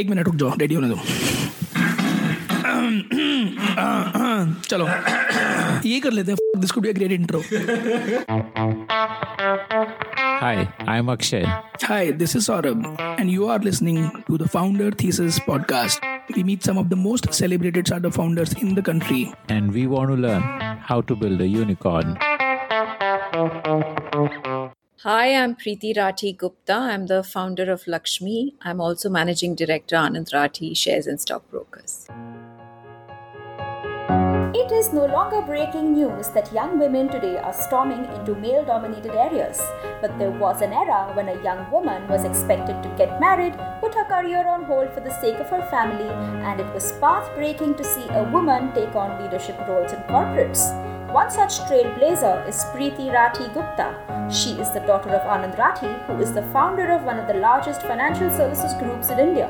एक मिनट रुक जाओ रेडी होने दो चलो ये कर लेते हैं this could be a great intro Hi, I'm Akshay. Hi, this is Saurabh, and you are listening to the Founder Thesis podcast. We meet some of the most celebrated startup founders in the country. And we want to learn how to build a unicorn. Hi, I'm Preeti Rathi Gupta. I'm the founder of Lakshmi. I'm also managing director Anand Rathi Shares and Stockbrokers. It is no longer breaking news that young women today are storming into male dominated areas. But there was an era when a young woman was expected to get married, put her career on hold for the sake of her family, and it was path breaking to see a woman take on leadership roles in corporates. One such trailblazer is Preeti Rathi Gupta. She is the daughter of Anand Rathi, who is the founder of one of the largest financial services groups in India.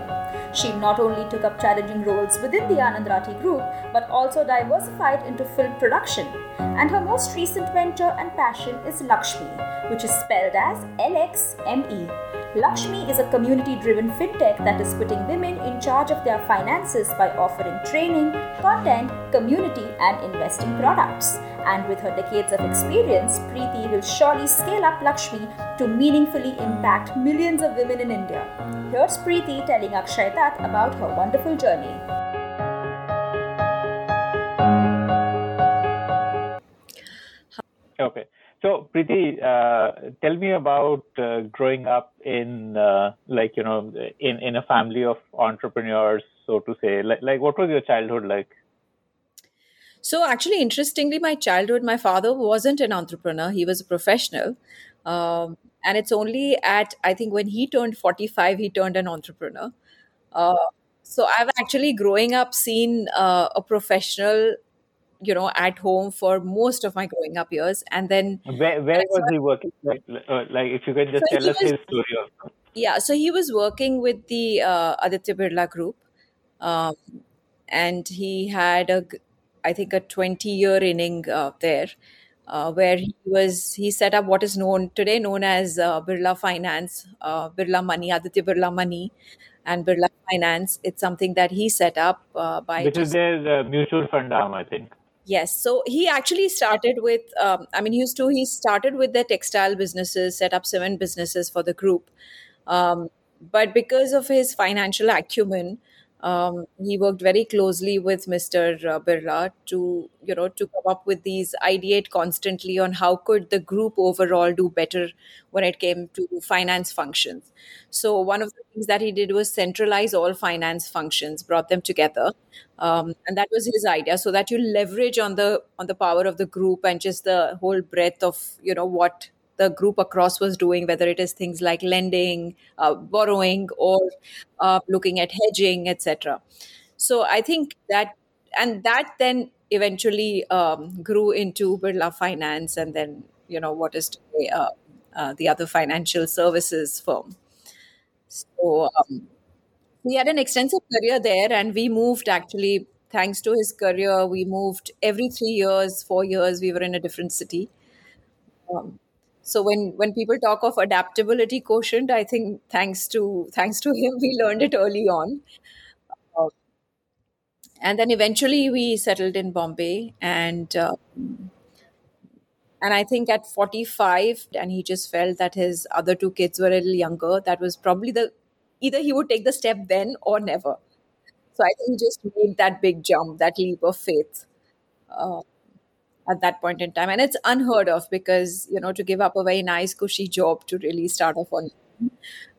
She not only took up challenging roles within the Anand Rathi group, but also diversified into film production. And her most recent venture and passion is Lakshmi, which is spelled as LXME. Lakshmi is a community driven fintech that is putting women in charge of their finances by offering training, content, community, and investing products. And with her decades of experience, Preeti will surely scale up Lakshmi to meaningfully impact millions of women in India. Here's Preeti telling Akshay Datt about her wonderful journey. Okay. So, Preeti, uh, tell me about uh, growing up in, uh, like, you know, in, in a family of entrepreneurs, so to say. Like, like, what was your childhood like? So, actually, interestingly, my childhood, my father wasn't an entrepreneur, he was a professional. Um, and it's only at, I think, when he turned 45, he turned an entrepreneur. Uh, so, I've actually growing up seen uh, a professional you know at home for most of my growing up years and then where, where was he working like, uh, like if you could just so tell us was, his story also. yeah so he was working with the uh, aditya birla group um, and he had a i think a 20 year inning uh, there uh, where he was he set up what is known today known as uh, birla finance uh, birla money aditya birla money and birla finance it's something that he set up by which is their mutual fund arm i think Yes. So he actually started with, um, I mean, he used to, he started with the textile businesses, set up seven businesses for the group. Um, but because of his financial acumen, um, he worked very closely with Mr. Birla to, you know, to come up with these ideate constantly on how could the group overall do better when it came to finance functions. So one of the things that he did was centralize all finance functions, brought them together, um, and that was his idea. So that you leverage on the on the power of the group and just the whole breadth of you know what the group across was doing, whether it is things like lending, uh, borrowing, or uh, looking at hedging, etc. So I think that, and that then eventually um, grew into Birla Finance, and then you know what is today uh, uh the other financial services firm. So um, had an extensive career there, and we moved actually. Thanks to his career, we moved every three years, four years. We were in a different city. Um, so when when people talk of adaptability quotient i think thanks to thanks to him we learned it early on. Uh, and then eventually we settled in bombay and uh, and i think at 45 and he just felt that his other two kids were a little younger that was probably the either he would take the step then or never. So i think he just made that big jump that leap of faith. Uh, at that point in time. And it's unheard of because you know to give up a very nice cushy job to really start off on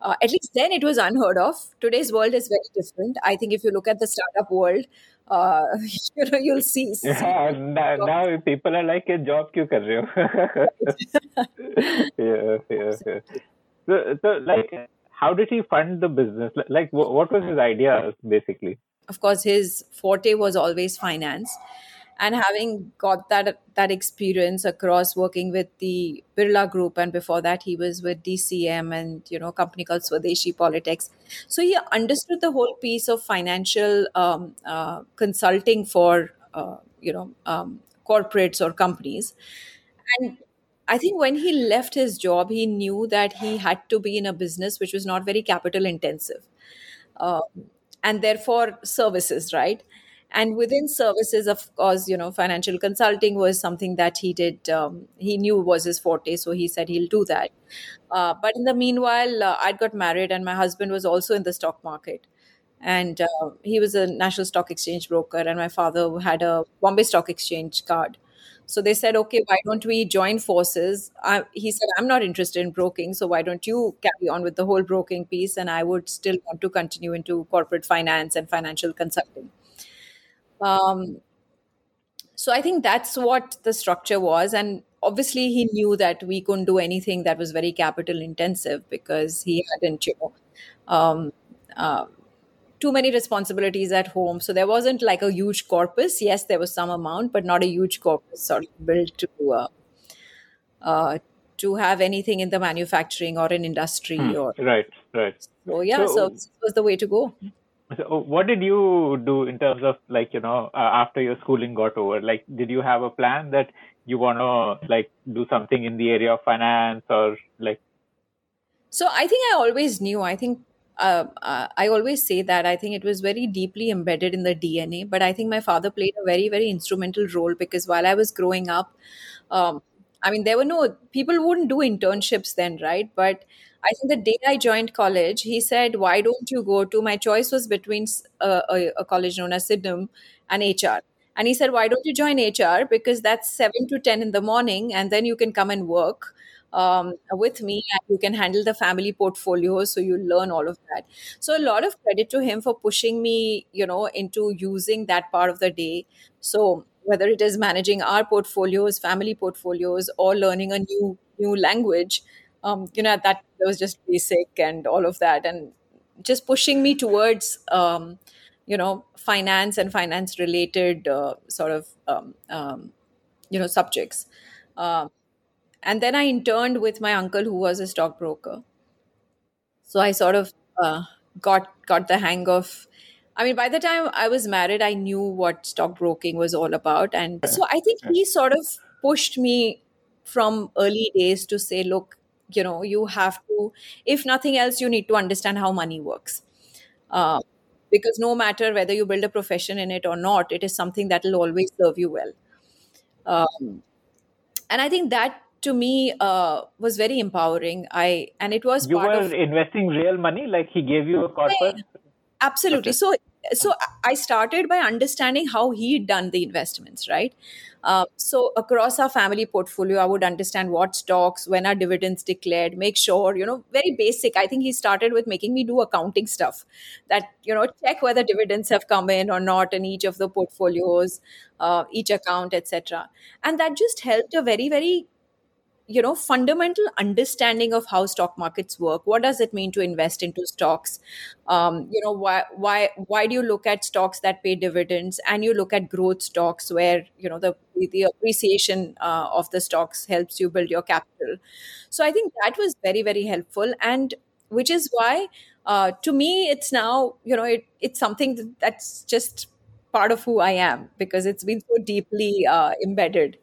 uh, at least then it was unheard of. Today's world is very different. I think if you look at the startup world uh, you know you'll see, see yeah, now, now, people are like a job kyu kar rahe ho? yeah, yeah, yeah. So, so like how did he fund the business? Like what was his idea basically? Of course his forte was always finance and having got that that experience across working with the Birla Group, and before that he was with DCM and you know a company called Swadeshi Polytex. So he understood the whole piece of financial um, uh, consulting for uh, you know um, corporates or companies, and I think when he left his job, he knew that he had to be in a business which was not very capital intensive. Um, and therefore services, right? And within services, of course, you know, financial consulting was something that he did. Um, he knew was his forte, so he said he'll do that. Uh, but in the meanwhile, uh, I'd got married, and my husband was also in the stock market and uh, he was a national stock exchange broker and my father had a bombay stock exchange card so they said okay why don't we join forces I, he said i'm not interested in broking so why don't you carry on with the whole broking piece and i would still want to continue into corporate finance and financial consulting um, so i think that's what the structure was and obviously he knew that we couldn't do anything that was very capital intensive because he hadn't you know um, uh, too many responsibilities at home. So there wasn't like a huge corpus. Yes, there was some amount, but not a huge corpus sort of built to uh, uh, to have anything in the manufacturing or in industry Hmm. or Right, right. so. Yeah, so, So- this was the way to go. So, what did you do in terms of like you know uh, after your schooling got over? Like, did you have a plan that you want to like do something in the area of finance or like? So I think I always knew. I think uh, uh, I always say that I think it was very deeply embedded in the DNA. But I think my father played a very, very instrumental role because while I was growing up, um, I mean, there were no people wouldn't do internships then, right? But I think the day I joined college, he said, "Why don't you go to?" My choice was between a, a college known as Sydenham and HR. And he said, Why don't you join HR? Because that's 7 to 10 in the morning, and then you can come and work um, with me and you can handle the family portfolio. So you learn all of that. So a lot of credit to him for pushing me, you know, into using that part of the day. So whether it is managing our portfolios, family portfolios, or learning a new new language, um, you know, at that it was just basic and all of that, and just pushing me towards um, you know finance and finance related uh, sort of um, um, you know subjects. Um, and then i interned with my uncle who was a stockbroker. So i sort of uh, got got the hang of i mean by the time i was married i knew what stockbroking was all about. And so i think he sort of pushed me from early days to say look you know you have to if nothing else you need to understand how money works. Uh, because no matter whether you build a profession in it or not it is something that will always serve you well. Um, and i think that to me uh, was very empowering. I and it was You were of investing real money, like he gave you a corpus. absolutely. Okay. so so i started by understanding how he'd done the investments right uh, so across our family portfolio i would understand what stocks when are dividends declared make sure you know very basic. I think he started with making me do accounting stuff that you know check whether dividends have come in or not in each of the portfolios uh, each account etc and that just helped a very very you know fundamental understanding of how stock markets work. What does it mean to invest into stocks? Um, you know why why why do you look at stocks that pay dividends and you look at growth stocks where you know the the appreciation uh, of the stocks helps you build your capital? So i think that was very very helpful and which is why uh, to me it's now you know it, it's something that's just part of who i am because it's been so deeply uh, embedded.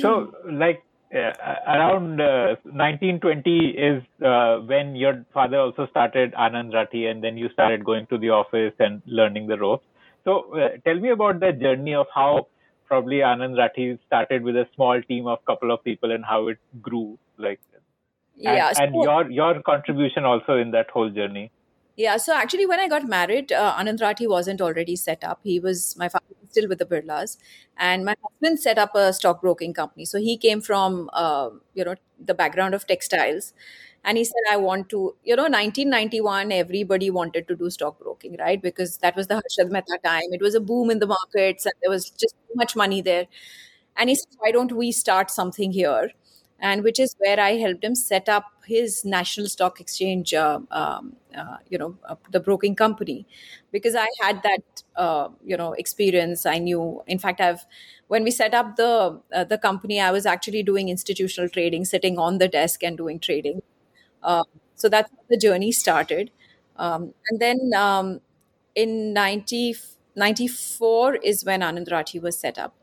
So, like around uh, 1920 is uh, when your father also started Anand Rathi, and then you started going to the office and learning the ropes. So, uh, tell me about the journey of how probably Anand Rathi started with a small team of couple of people and how it grew. Like, and, yeah and so- your your contribution also in that whole journey. Yeah, so actually, when I got married, uh, Anand Rathi wasn't already set up. He was my father was still with the Birlas, and my husband set up a stockbroking company. So he came from uh, you know the background of textiles, and he said, "I want to." You know, 1991, everybody wanted to do stockbroking, right? Because that was the Harshad Mehta time. It was a boom in the markets, and there was just too much money there. And he said, "Why don't we start something here?" And which is where I helped him set up his national stock exchange, uh, um, uh, you know, uh, the broking company, because I had that, uh, you know, experience. I knew. In fact, I've when we set up the uh, the company, I was actually doing institutional trading, sitting on the desk and doing trading. Uh, so that's how the journey started, um, and then um, in 90, 94 is when Anand Rathi was set up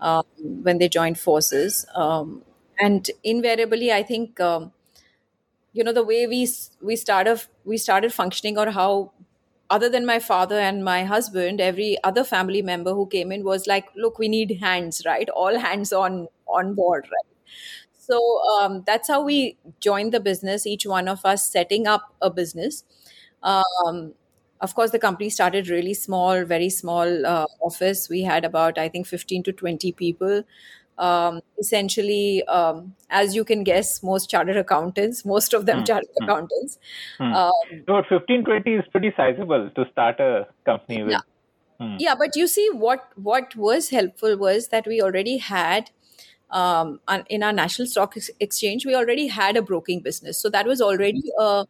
um, when they joined forces. Um, and invariably, I think um, you know the way we we started we started functioning or how other than my father and my husband, every other family member who came in was like, "Look, we need hands, right? All hands on on board, right?" So um, that's how we joined the business. Each one of us setting up a business. Um, of course, the company started really small, very small uh, office. We had about, I think, 15 to 20 people. Um, essentially, um, as you can guess, most chartered accountants, most of them Hmm, chartered hmm. accountants. Hmm. Um, No, 15, 20 is pretty sizable to start a company with. Yeah. Hmm. yeah but you see what what was helpful was that we already had um, in our national stock ex- exchange we already had a broking business so that was already a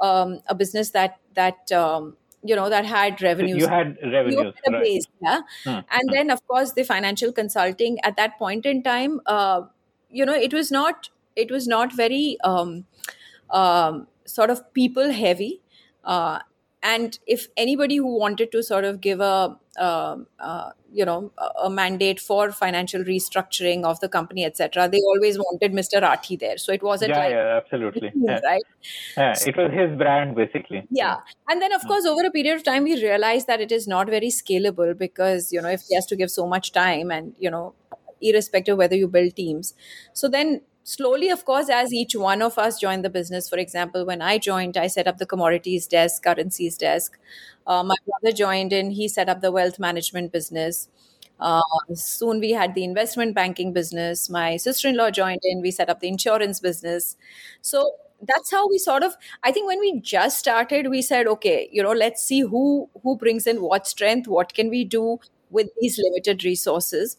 um, a business that that um, you know that had revenues you had you revenues, had a right? base yeah? Hmm, and then of course the financial consulting at that point in time uh, you know it was not it was not very um, um, sort of people heavy uh, and if anybody who wanted to sort of give a um uh, you know a mandate for financial restructuring of the company etc they always wanted mr rathi there so it wasn't Yeah, like yeah, absolutely. Yeah. right Yeah, it was his brand basically. yeah and then of Mm. course over a period of time we realized that it is not very scalable because you know if he has to give so much time and you know irrespective whether you build teams so then slowly of course as each one of us joined the business. For example when i joined i set up the commodities desk currencies desk. Uh, my brother joined in he set up the wealth management business. Uh, soon we had the investment banking business. My sister-in-law joined in we set up the insurance business. So that's how we sort of i think when we just started we said okay you know let's see who who brings in what strength what can we do with these limited resources.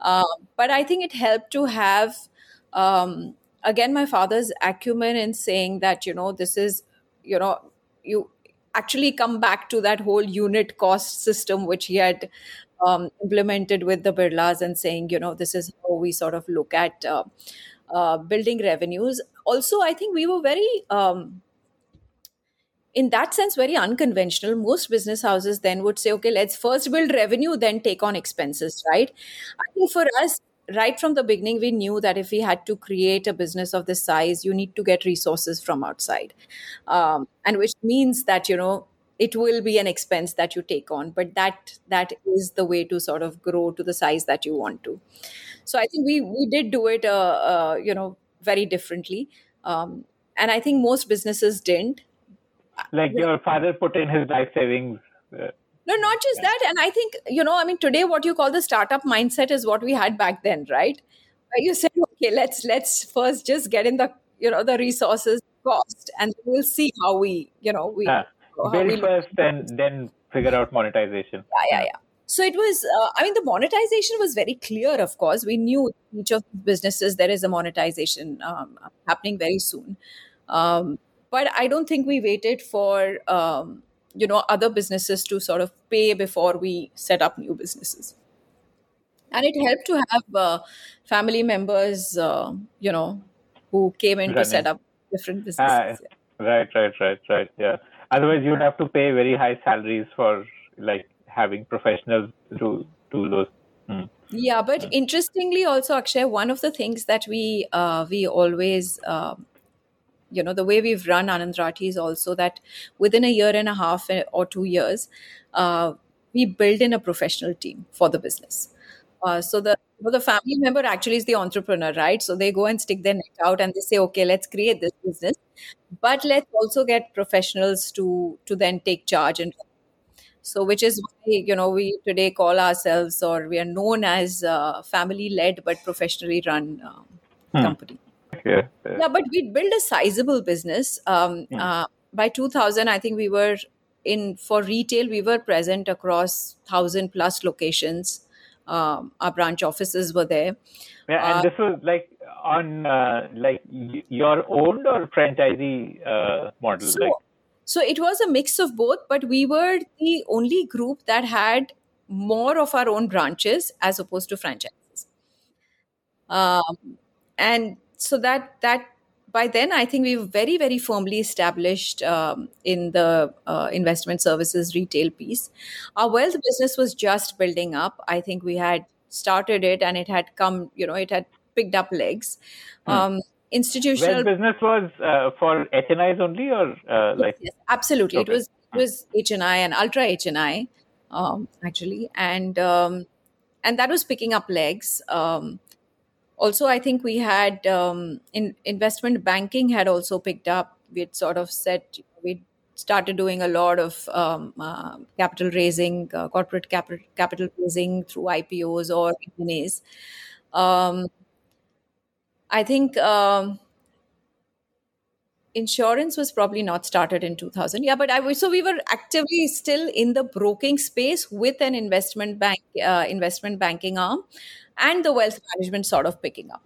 Um, but i think it helped to have um, again my father's acumen in saying that you know this is you know you actually come back to that whole unit cost system which he had um, implemented with the birlas and saying you know this is how we sort of look at uh, uh, building revenues. Also i think we were very um, in that sense very unconventional. Most business houses then would say okay let's first build revenue then take on expenses right? I think for us right from the beginning we knew that if we had to create a business of this size you need to get resources from outside. Um, and which means that you know it will be an expense that you take on but that that is the way to sort of grow to the size that you want to. So i think we we did do it uh, uh, you know very differently. Um, and i think most businesses didn't. Like your father put in his life savings. No not just that and i think you know i mean today what you call the startup mindset is what we had back then right Where you said okay let's let's first just get in the you know the resources cost and we'll see how we you know we uh, build first and then figure out monetization. yeah, yeah, yeah. So it was, uh, I mean, the monetization was very clear, of course. We knew each of the businesses, there is a monetization um, happening very soon. Um, but I don't think we waited for, um, you know, other businesses to sort of pay before we set up new businesses. And it helped to have uh, family members, uh, you know, who came in to set up different Ah, businesses. right, right, right, right. Yeah. Otherwise, you'd have to pay very high salaries for like having professionals do do those. Hmm. Yeah, but interestingly, also Akshay, one of the things that we uh, we always, um, you know, the way we've run Anand Rathi is also that within a year and a half eh, or two years, uh, we build in a professional team for the business. Uh, so the you know, the family member actually is the entrepreneur, right? So they go and stick their neck out and they say, okay, let's create this business, but let's also get professionals to to then take charge and so which is why you know we today call ourselves or we are known as uh, family led but professionally run um, Hmm. company Yeah. yeah. yeah but we built a sizable business um, Hmm. uh, by 2000 i think we were in for retail we were present across 1000 plus locations um, our branch offices were there Yeah, and Uh, this was like on uh, like your owned or franchisee uh, model. So, like, so it was a mix of both, but we were the only group that had more of our own branches as opposed to franchises. Um, and so that that by then I think we were very very firmly established um, in the uh, investment services retail piece. Our wealth business was just building up. I think we had started it and it had come, you know, it had picked up legs. Hmm. Um, institutional wealth business was uh, for HNIs only, or uh, Yes, like yes, absolutely. Okay. It was it was HNI and Ultra HNI, um, actually, and um, and that was picking up legs. Um, also, I think we had um, in investment banking had also picked up. We had sort of said we started doing a lot of um, uh, capital raising, uh, corporate capital capital raising through IPOs or M&As. Um, I think um, insurance was probably not started in 2000 yeah but i so we were actively still in the broking space with an investment bank uh, investment banking arm and the wealth management sort of picking up.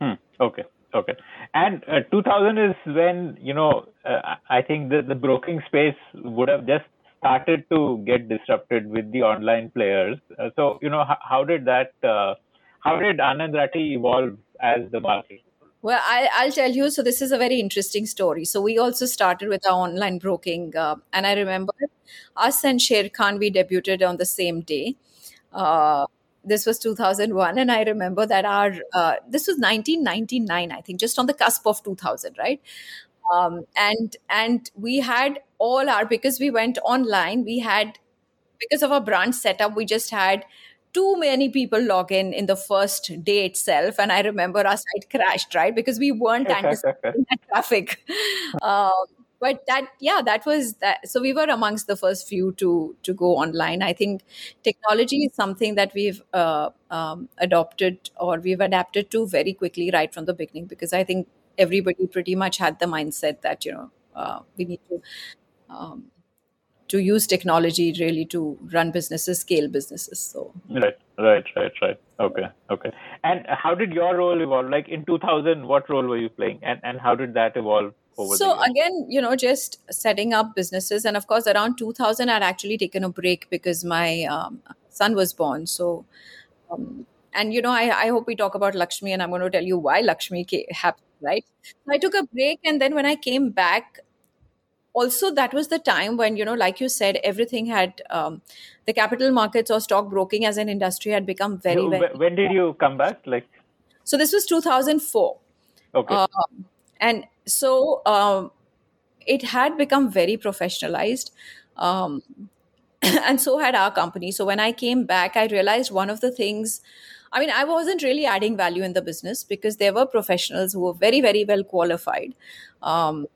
Hmm. okay. Okay. And uh, 2000 is when you know uh, i think the, the broking space would have just started to get disrupted with the online players. Uh, so you know how, how did that uh, how did anand rathi evolve as the market well, I, will tell you. So this is a very interesting story. So we also started with our online broking, uh, and I remember us and Sharekhan we debuted on the same day. Uh, this was 2001, and I remember that our uh, this was 1999, I think, just on the cusp of 2000, right? Um, and and we had all our because we went online. We had because of our brand setup, we just had too many people log in in the first day itself. And i remember our site crashed right? Because we weren't anticipating that traffic. Um, but that yeah that was that. So we were amongst the first few to to go online. I think technology is something that we've uh, um, adopted or we've adapted to very quickly right from the beginning because i think everybody pretty much had the mindset that you know uh, we need to um, to use technology really to run businesses, scale businesses. So right, right, right, right. Okay, okay. And how did your role evolve? Like in 2000, what role were you playing, and and how did that evolve? Over so again, you know, just setting up businesses, and of course, around 2000, I'd actually taken a break because my um, son was born. So. Um, and you know, I, I hope we talk about Lakshmi, and I'm going to tell you why Lakshmi happened. Right? So I took a break, and then when I came back, also that was the time when you know like you said everything had um, the capital markets or stock broking as an industry had become very very when did you come back? Like so this was 2004 okay. Um, and so um, it had become very professionalized um, and so had our company. So when i came back i realized one of the things I mean, I wasn't really adding value in the business because there were professionals who were very, very well qualified. Um,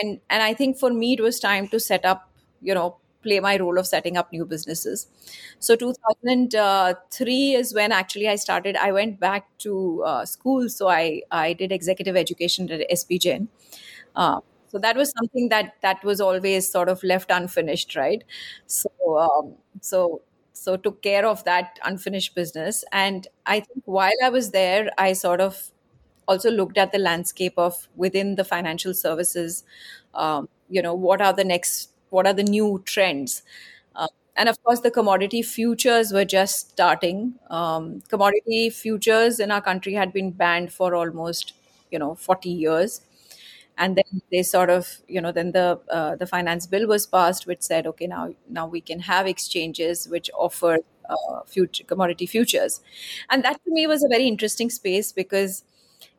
and and i think for me it was time to set up you know play my role of setting up new businesses. So 2003 is when actually i started i went back to uh, school. So i i did executive education at sp jain uh, so that was something that that was always sort of left unfinished right? So um, so so took care of that unfinished business. And i think while i was there i sort of also looked at the landscape of within the financial services um, you know what are the next what are the new trends? Uh, and of course the commodity futures were just starting. Um, commodity futures in our country had been banned for almost you know 40 years. And then they sort of you know then the uh, the finance bill was passed which said okay now now we can have exchanges which offer uh, future commodity futures. And that to me was a very interesting space because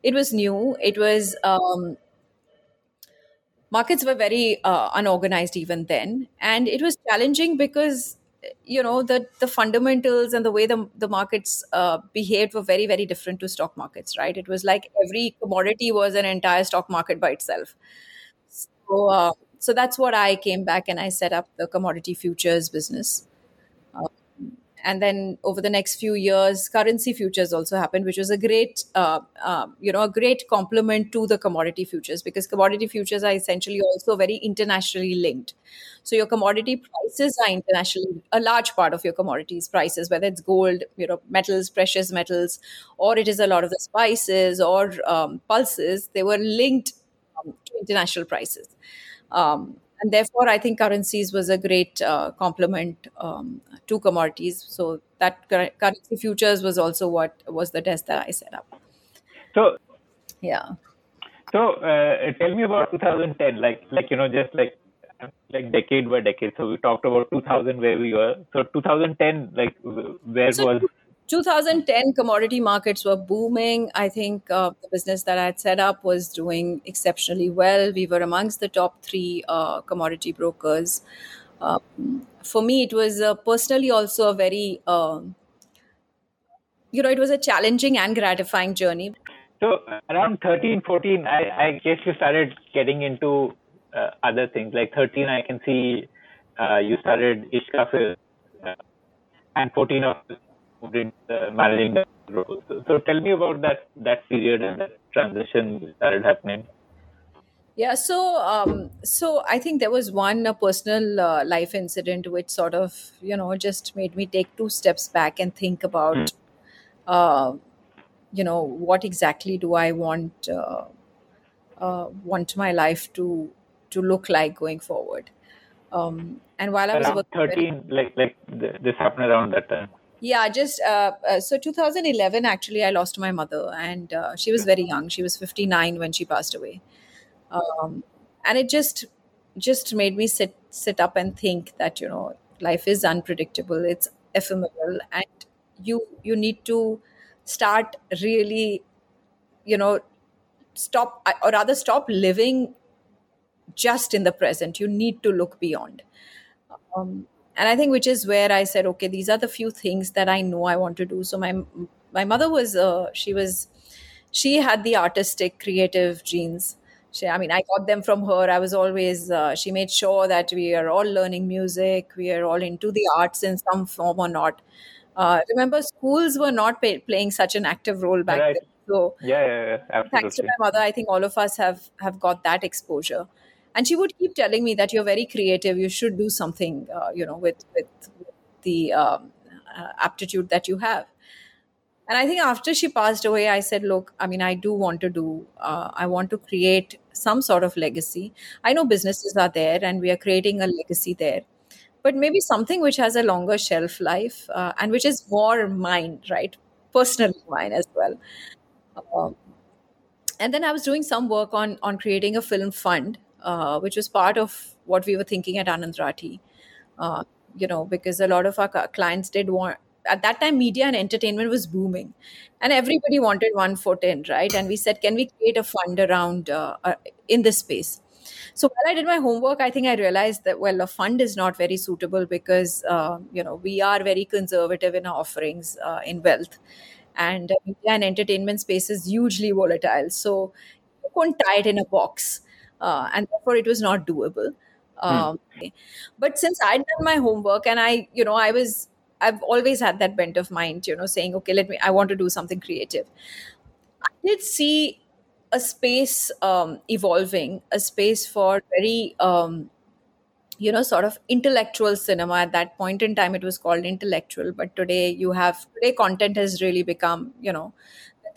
it was new. It was um, markets were very uh, unorganized even then, and it was challenging because you know the the fundamentals and the way the the markets uh, behaved were very very different to stock markets. Right? It was like every commodity was an entire stock market by itself. So. Uh, so that's what I came back and I set up the commodity futures business and then over the next few years currency futures also happened which was a great uh, uh, you know a great complement to the commodity futures because commodity futures are essentially also very internationally linked. So your commodity prices are internationally a large part of your commodities prices whether it's gold you know metals precious metals or it is a lot of the spices or um, pulses they were linked um, to international prices. Um, and therefore i think currencies was a great uh, complement um, to commodities. So that currency futures was also what was the desk that i set up. So yeah. So uh, tell me about 2010 like like you know just like like decade by decade. So we talked about 2000 where we were. So 2010 like where so was 2010 commodity markets were booming. I think uh, the business that I had set up was doing exceptionally well. We were amongst the top three uh, commodity brokers. Um, for me, it was uh, personally also a very, um, you know, it was a challenging and gratifying journey. So around 13, 14, I, I guess you started getting into uh, other things. Like 13, I can see uh, you started Ishka Film, uh, and 14 of into managing the role. So, tell me about that that period and that transition that started happening. Yeah, so um, so I think there was one personal uh, life incident which sort of you know just made me take two steps back and think about uh, you know what exactly do I want uh, uh, want my life to to look like going forward. Um, and while I was working very 13, like like th- this happened around that time. Yeah, just uh, uh, so 2011 actually I lost my mother and uh, she was very young. She was 59 when she passed away. Um, and it just just made me sit sit up and think that you know life is unpredictable. It's ephemeral and you you need to start really you know stop or rather stop living just in the present. You need to look beyond. Um, and I think which is where I said, okay, these are the few things that I know I want to do. So my my mother was uh, she was she had the artistic creative genes. She, I mean, I got them from her. I was always uh, she made sure that we are all learning music, we are all into the arts in some form or not. Uh, remember, schools were not pay, playing such an active role back Right. then. So Yeah, yeah, yeah, thanks to my mother i think all of us have have got that exposure and she would keep telling me that you're very creative you should do something uh, you know with with the um, uh, aptitude that you have. And i think after she passed away i said look i mean i do want to do uh, i want to create some sort of legacy. I know businesses are there and we are creating a legacy there. But maybe something which has a longer shelf life uh, and which is more mine right? Personally mine as well. Um, and then I was doing some work on on creating a film fund, uh, which was part of what we were thinking at Anand Rathi. Uh, you know, because a lot of our clients did want at that time media and entertainment was booming, and everybody wanted one foot in, right? And we said, can we create a fund around uh, uh, in this space? So while I did my homework, I think I realized that well, a fund is not very suitable because uh, you know we are very conservative in our offerings uh, in wealth, and uh, media and entertainment space is hugely volatile. So you couldn't tie it in a box, uh, and therefore it was not doable. Um, but since I'd done my homework and I, you know, I was, I've always had that bent of mind, you know, saying, okay, let me, I want to do something creative. I did see a space um, evolving, a space for very, um, you know, sort of intellectual cinema. At that point in time, it was called intellectual, but today you have, today content has really become, you know,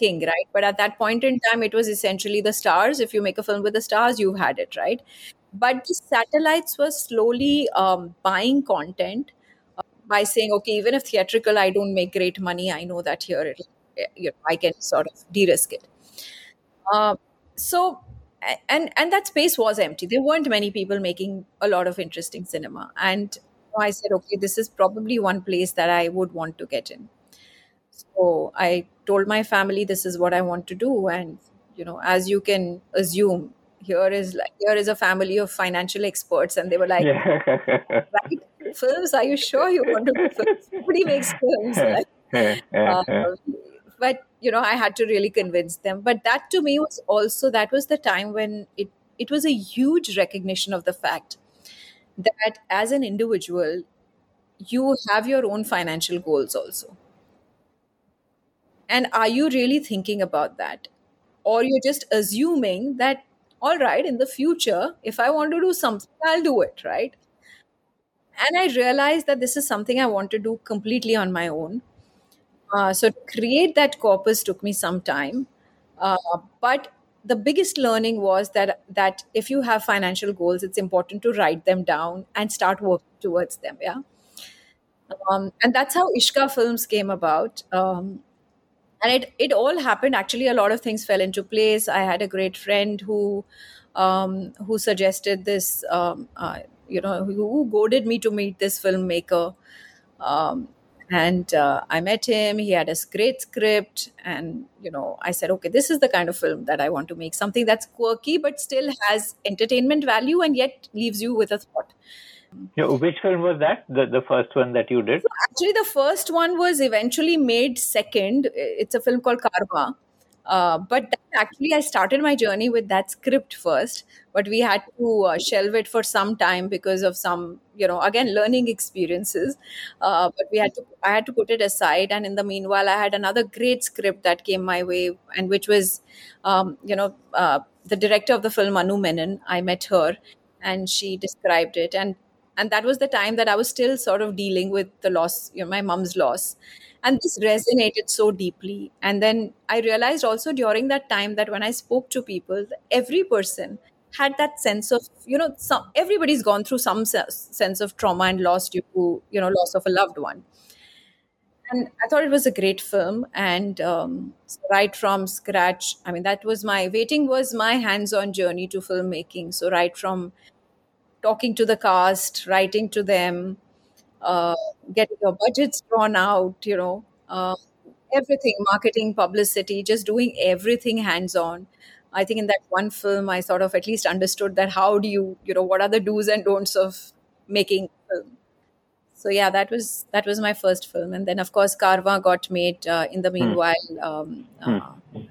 king, right? But at that point in time, it was essentially the stars. If you make a film with the stars, you've had it, right? But the satellites were slowly um, buying content uh, by saying, okay, even if theatrical, I don't make great money, I know that here it, you know, I can sort of de-risk it. Uh, so, and and that space was empty. There weren't many people making a lot of interesting cinema, and I said, okay, this is probably one place that I would want to get in. So I told my family this is what I want to do, and you know, as you can assume, here is like here is a family of financial experts, and they were like, Yeah. right, films? Are you sure you want to do films? Nobody makes films. Like, uh, but you know, I had to really convince them. But that to me was also that was the time when it it was a huge recognition of the fact that as an individual, you have your own financial goals also. And are you really thinking about that? Or you're just assuming that, all right, in the future, if I want to do something, I'll do it, right? And I realized that this is something I want to do completely on my own. Uh, so to create that corpus took me some time. Uh, but the biggest learning was that that if you have financial goals, it's important to write them down and start working towards them. Yeah. Um, and that's how Ishka Films came about. Um, and it it all happened. Actually a lot of things fell into place. I had a great friend who um, who suggested this um, uh, you know who, goaded me to meet this filmmaker. Um, and uh, i met him. He had a great script. And you know i said okay this is the kind of film that i want to make. Something that's quirky but still has entertainment value and yet leaves you with a thought Know, which film was that? The the first one that you did? Actually, the first one was eventually made second. It's a film called Karma. Uh, but actually, I started my journey with that script first, but we had to uh, shelve it for some time because of some, you know, again learning experiences. Uh, but we had to, I had to put it aside, and in the meanwhile, I had another great script that came my way, and which was, um, you know, uh, the director of the film Anu Menon. I met her, and she described it, and and that was the time that I was still sort of dealing with the loss, you know, my mom's loss. And this resonated so deeply. And then i realized also during that time that when i spoke to people every person had that sense of you know some everybody's gone through some sense of trauma and loss due to you know loss of a loved one. And i thought it was a great film. And um, right from scratch i mean that was my waiting was my hands-on journey to filmmaking. So right from talking to the cast writing to them uh, getting your budgets drawn out, you know, uh, everything, marketing, publicity, just doing everything hands on. I think in that one film, I sort of at least understood that how do you, you know, what are the do's and don'ts of making film. So yeah, that was that was my first film, and then of course Karma got made uh, in the hmm. meanwhile. Um, hmm.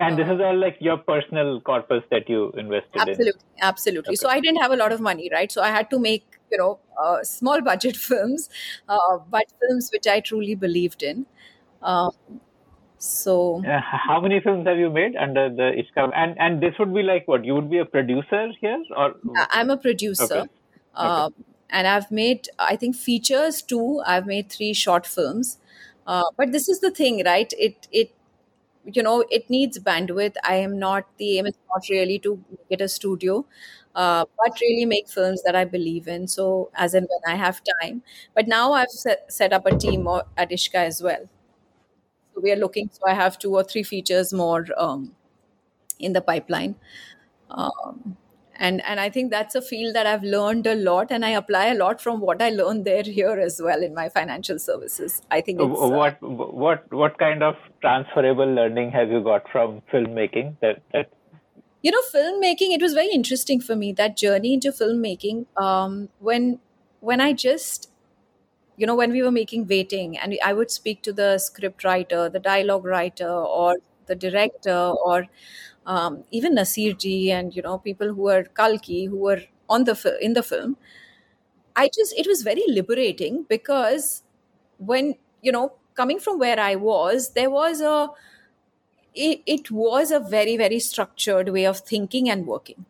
And this is all like your personal corpus that you invested absolutely, in. Absolutely, absolutely. Okay. So I didn't have a lot of money, right? So I had to make you know uh, small budget films, uh, but films which I truly believed in. Um, so, uh, how many films have you made under the Ishka? And and this would be like what? You would be a producer here, or I'm a producer. Okay. Okay. And I've made, I think, features too. I've made three short films. Uh, but this is the thing, right? It it you know it needs bandwidth. I am not the aim is not really to get a studio uh, but really make films that i believe in. So as and when i have time. But now i've set, set up a team at ishka as well. So we are looking so i have two or three features more um, in the pipeline. Um, and and i think that's a field that i've learned a lot and i apply a lot from what i learned there here as well in my financial services. I think it's, uh, what what what kind of transferable learning have you got from filmmaking that, that you know filmmaking it was very interesting for me that journey into filmmaking um, when when i just you know when we were making waiting and i would speak to the script writer the dialogue writer or the director or um, even Naseer ji and you know people who were Kalki who were on the in the film. I just it was very liberating because when you know coming from where I was, there was a it, it was a very very structured way of thinking and working.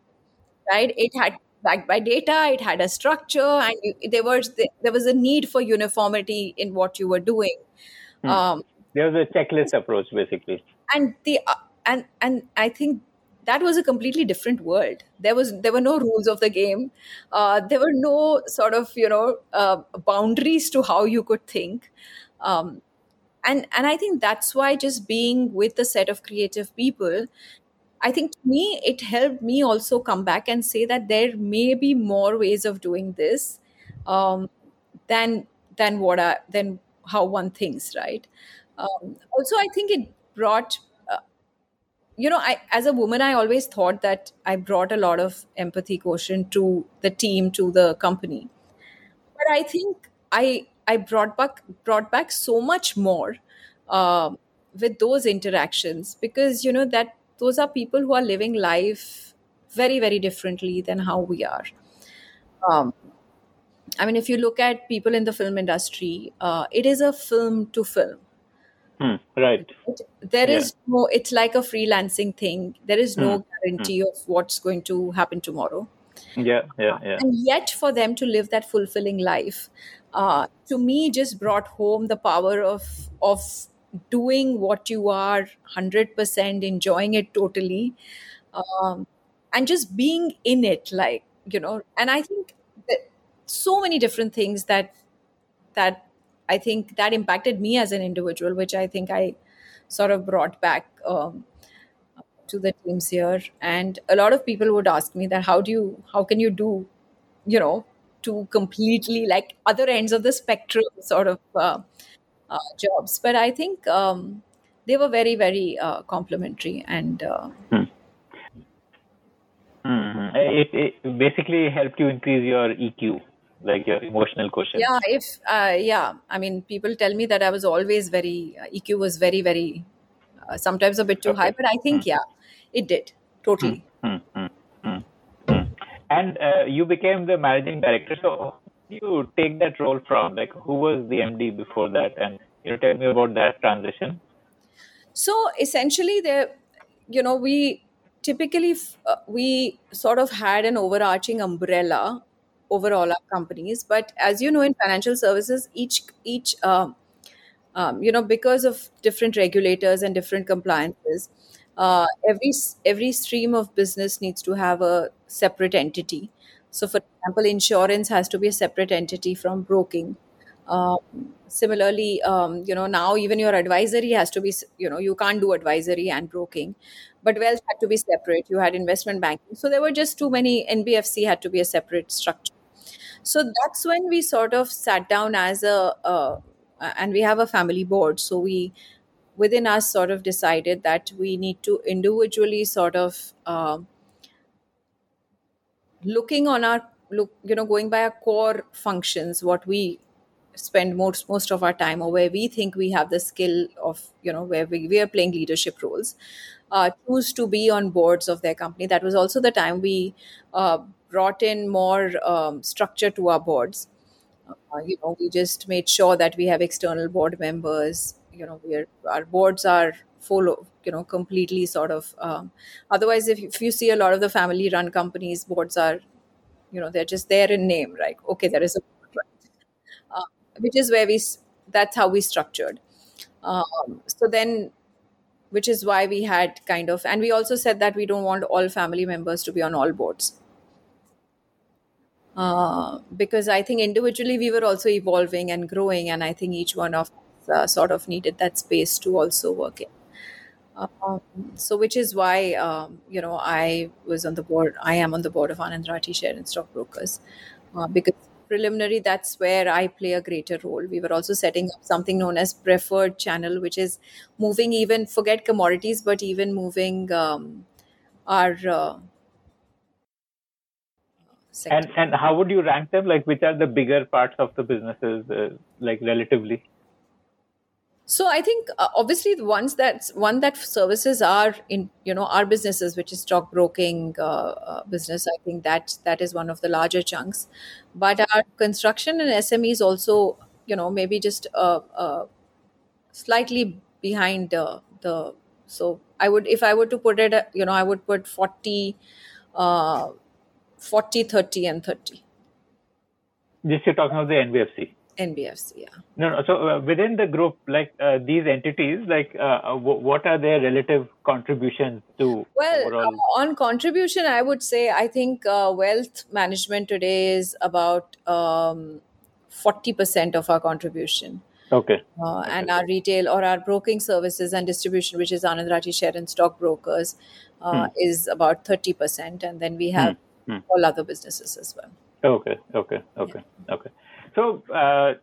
Right? It had backed by data. It had a structure, and you, there was there was a need for uniformity in what you were doing. Hmm. Um, there was a checklist approach, basically. And the uh, and and i think that was a completely different world. There was there were no rules of the game. Uh, there were no sort of you know uh, boundaries to how you could think. Um, and and i think that's why just being with a set of creative people i think to me it helped me also come back and say that there may be more ways of doing this um, than than what I, than how one thinks right? Um, also i think it brought you know, I as a woman, I always thought that I brought a lot of empathy quotient to the team, to the company. But I think I I brought back brought back so much more uh, with those interactions because you know that those are people who are living life very very differently than how we are. Um, I mean, if you look at people in the film industry, uh, it is a film to film Hmm, right. There is yeah. no, it's like a freelancing thing. There is no hmm. guarantee hmm. of what's going to happen tomorrow. Yeah, yeah, yeah. And yet, for them to live that fulfilling life, uh, to me, just brought home the power of of doing what you are, hundred percent enjoying it totally, um, and just being in it, like you know. And I think that so many different things that that I think that impacted me as an individual, which I think I sort of brought back um, to the teams here. And a lot of people would ask me that how do you, how can you do, you know, to completely like other ends of the spectrum sort of uh, uh, jobs. But I think um, they were very, very uh, complimentary and. Uh, hmm. Mm-hmm. It, it basically helped you increase your EQ like your emotional quotient? Yeah, if uh, yeah, I mean, people tell me that I was always very uh, EQ was very very uh, sometimes a bit too high, but I think yeah, it did totally. Hmm, hmm. And uh, you became the managing director. So you take that role from like who was the MD before that, and you know, tell me about that transition. So essentially, there, you know, we typically uh, we sort of had an overarching umbrella over all our companies, but as you know, in financial services, each each um, um, you know because of different regulators and different compliances, uh, every every stream of business needs to have a separate entity. So, for example, insurance has to be a separate entity from broking. Um, similarly, um, you know, now even your advisory has to be, you know, you can't do advisory and broking, but wealth had to be separate. You had investment banking. So there were just too many, NBFC had to be a separate structure. So that's when we sort of sat down as a, uh, and we have a family board. So we, within us, sort of decided that we need to individually sort of, um looking on our look you know going by our core functions what we spend most most of our time or where we think we have the skill of you know where we, we are playing leadership roles uh, choose to be on boards of their company that was also the time we uh, brought in more um, structure to our boards. Uh, you know we just made sure that we have external board members. You know we are, our boards are full of you know completely sort of um, otherwise if, if you see a lot of the family run companies boards are you know they're just there in name right? Okay there is a board, right? uh, which is where we that's how we structured. Um, so then which is why we had kind of and we also said that we don't want all family members to be on all boards uh, because I think individually we were also evolving and growing, and I think each one of us uh, sort of needed that space to also work in. Um, so, which is why um, you know I was on the board. I am on the board of Anand Rathi Share and Stockbrokers uh, because preliminary that's where I play a greater role. We were also setting up something known as preferred channel, which is moving even forget commodities, but even moving um, our uh, sector. And and how would you rank them? Like which are the bigger parts of the businesses, uh, like relatively? So I think uh, obviously the ones that one that services are in you know our businesses, which is stockbroking uh, uh, business. I think that that is one of the larger chunks, but our construction and SMEs also you know maybe just uh, uh, slightly behind uh, the. So I would if I were to put it, uh, you know, I would put 40, uh, 40 30 and 30 Just you're talking about the NBFC. NBFC. Yeah. No, no. So uh, within the group, like uh, these entities, like uh, w- what are their relative contributions to Well, overall? uh, on contribution, I would say I think uh, wealth management today is about um, 40% of our contribution. Okay. Uh, and our retail or our broking services and distribution, which is Anand Rathi Share and Stock Brokers, uh, is about 30%. And then we have Hmm. All other businesses as well. Okay. Okay. Okay. Okay. So, uh,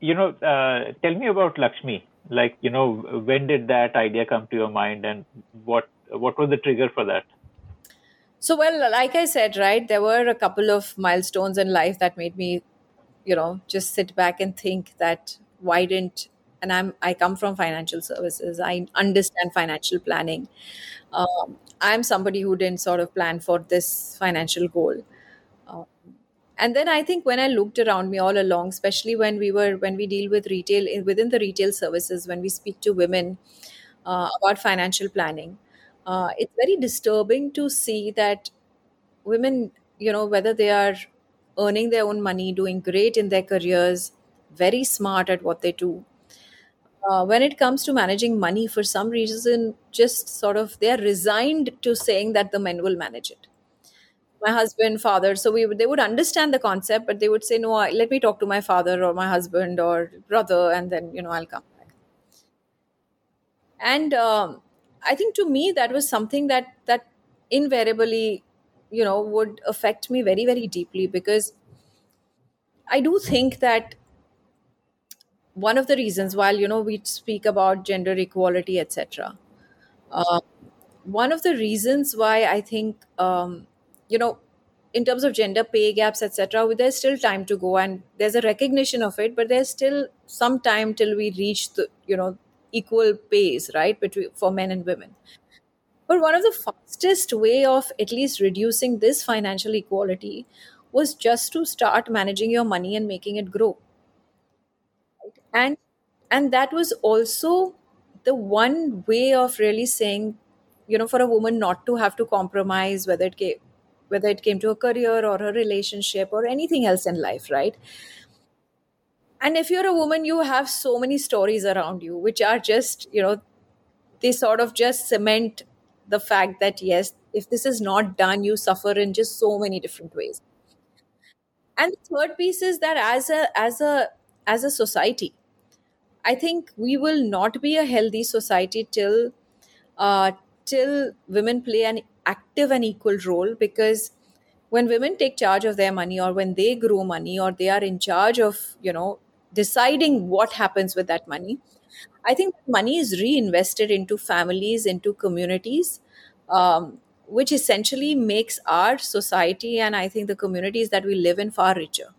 you know, uh, tell me about Lakshmi. Like, you know, when did that idea come to your mind, and what what was the trigger for that? So, well, like I said, right, there were a couple of milestones in life that made me, you know, just sit back and think that why didn't, and I'm, I come from financial services, I understand financial planning. Um, I'm somebody who didn't sort of plan for this financial goal. Um, and then I think when I looked around me all along, especially when we were, when we deal with retail, within the retail services, when we speak to women uh, about financial planning, uh, it's very disturbing to see that women, you know, whether they are earning their own money, doing great in their careers, very smart at what they do. Uh, when it comes to managing money, for some reason, just sort of they're resigned to saying that the men will manage it. My husband, father, so we they would understand the concept, but they would say, "No, I, let me talk to my father or my husband or brother, and then you know I'll come back." And um, I think to me that was something that that invariably, you know, would affect me very very deeply because I do think that one of the reasons, while you know we speak about gender equality, etc., uh, one of the reasons why I think um, you know in terms of gender pay gaps etc there's still time to go and there's a recognition of it but there's still some time till we reach the you know equal pays right between for men and women but one of the fastest way of at least reducing this financial equality was just to start managing your money and making it grow and and that was also the one way of really saying you know for a woman not to have to compromise whether it came whether it came to a career or a relationship or anything else in life right? And if you're a woman you have so many stories around you which are just you know they sort of just cement the fact that yes if this is not done you suffer in just so many different ways. And the third piece is that as a as a as a society. I think we will not be a healthy society till uh, till women play an active and equal role because when women take charge of their money or when they grow money or they are in charge of you know deciding what happens with that money i think money is reinvested into families into communities um, which essentially makes our society and i think the communities that we live in far richer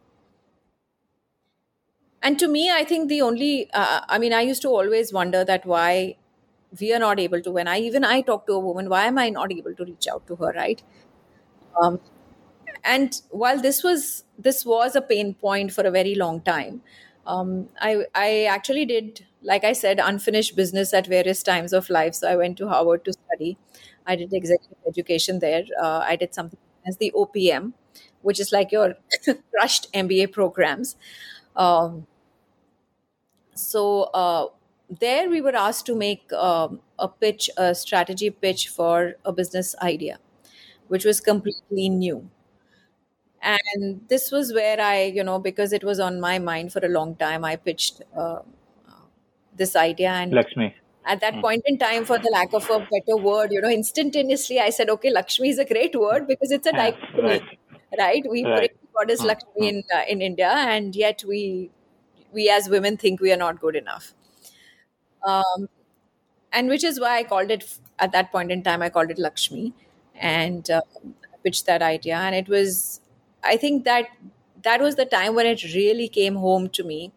and to me i think the only uh, i mean i used to always wonder that why we are not able to when i even i talk to a woman why am i not able to reach out to her right? Um, and while this was this was a pain point for a very long time um, I, I actually did like i said unfinished business at various times of life. So i went to harvard to study. I did executive education there. Uh, i did something as the opm which is like your crushed mba programs um, so uh, there we were asked to make um, a pitch, a strategy pitch for a business idea, which was completely new. And this was where I, you know, because it was on my mind for a long time, I pitched uh, this idea. And Lakshmi. At that Hmm. point in time, for the lack of a better word, you know, instantaneously I said, okay, Lakshmi is a great word because it's a dichotomy, right. right? We Right. Goddess Hmm, Lakshmi in uh, in India, and yet we we as women think we are not good enough um, and which is why I called it at that point in time. I called it Lakshmi, and uh, pitched that idea. And it was, I think that that was the time when it really came home to me.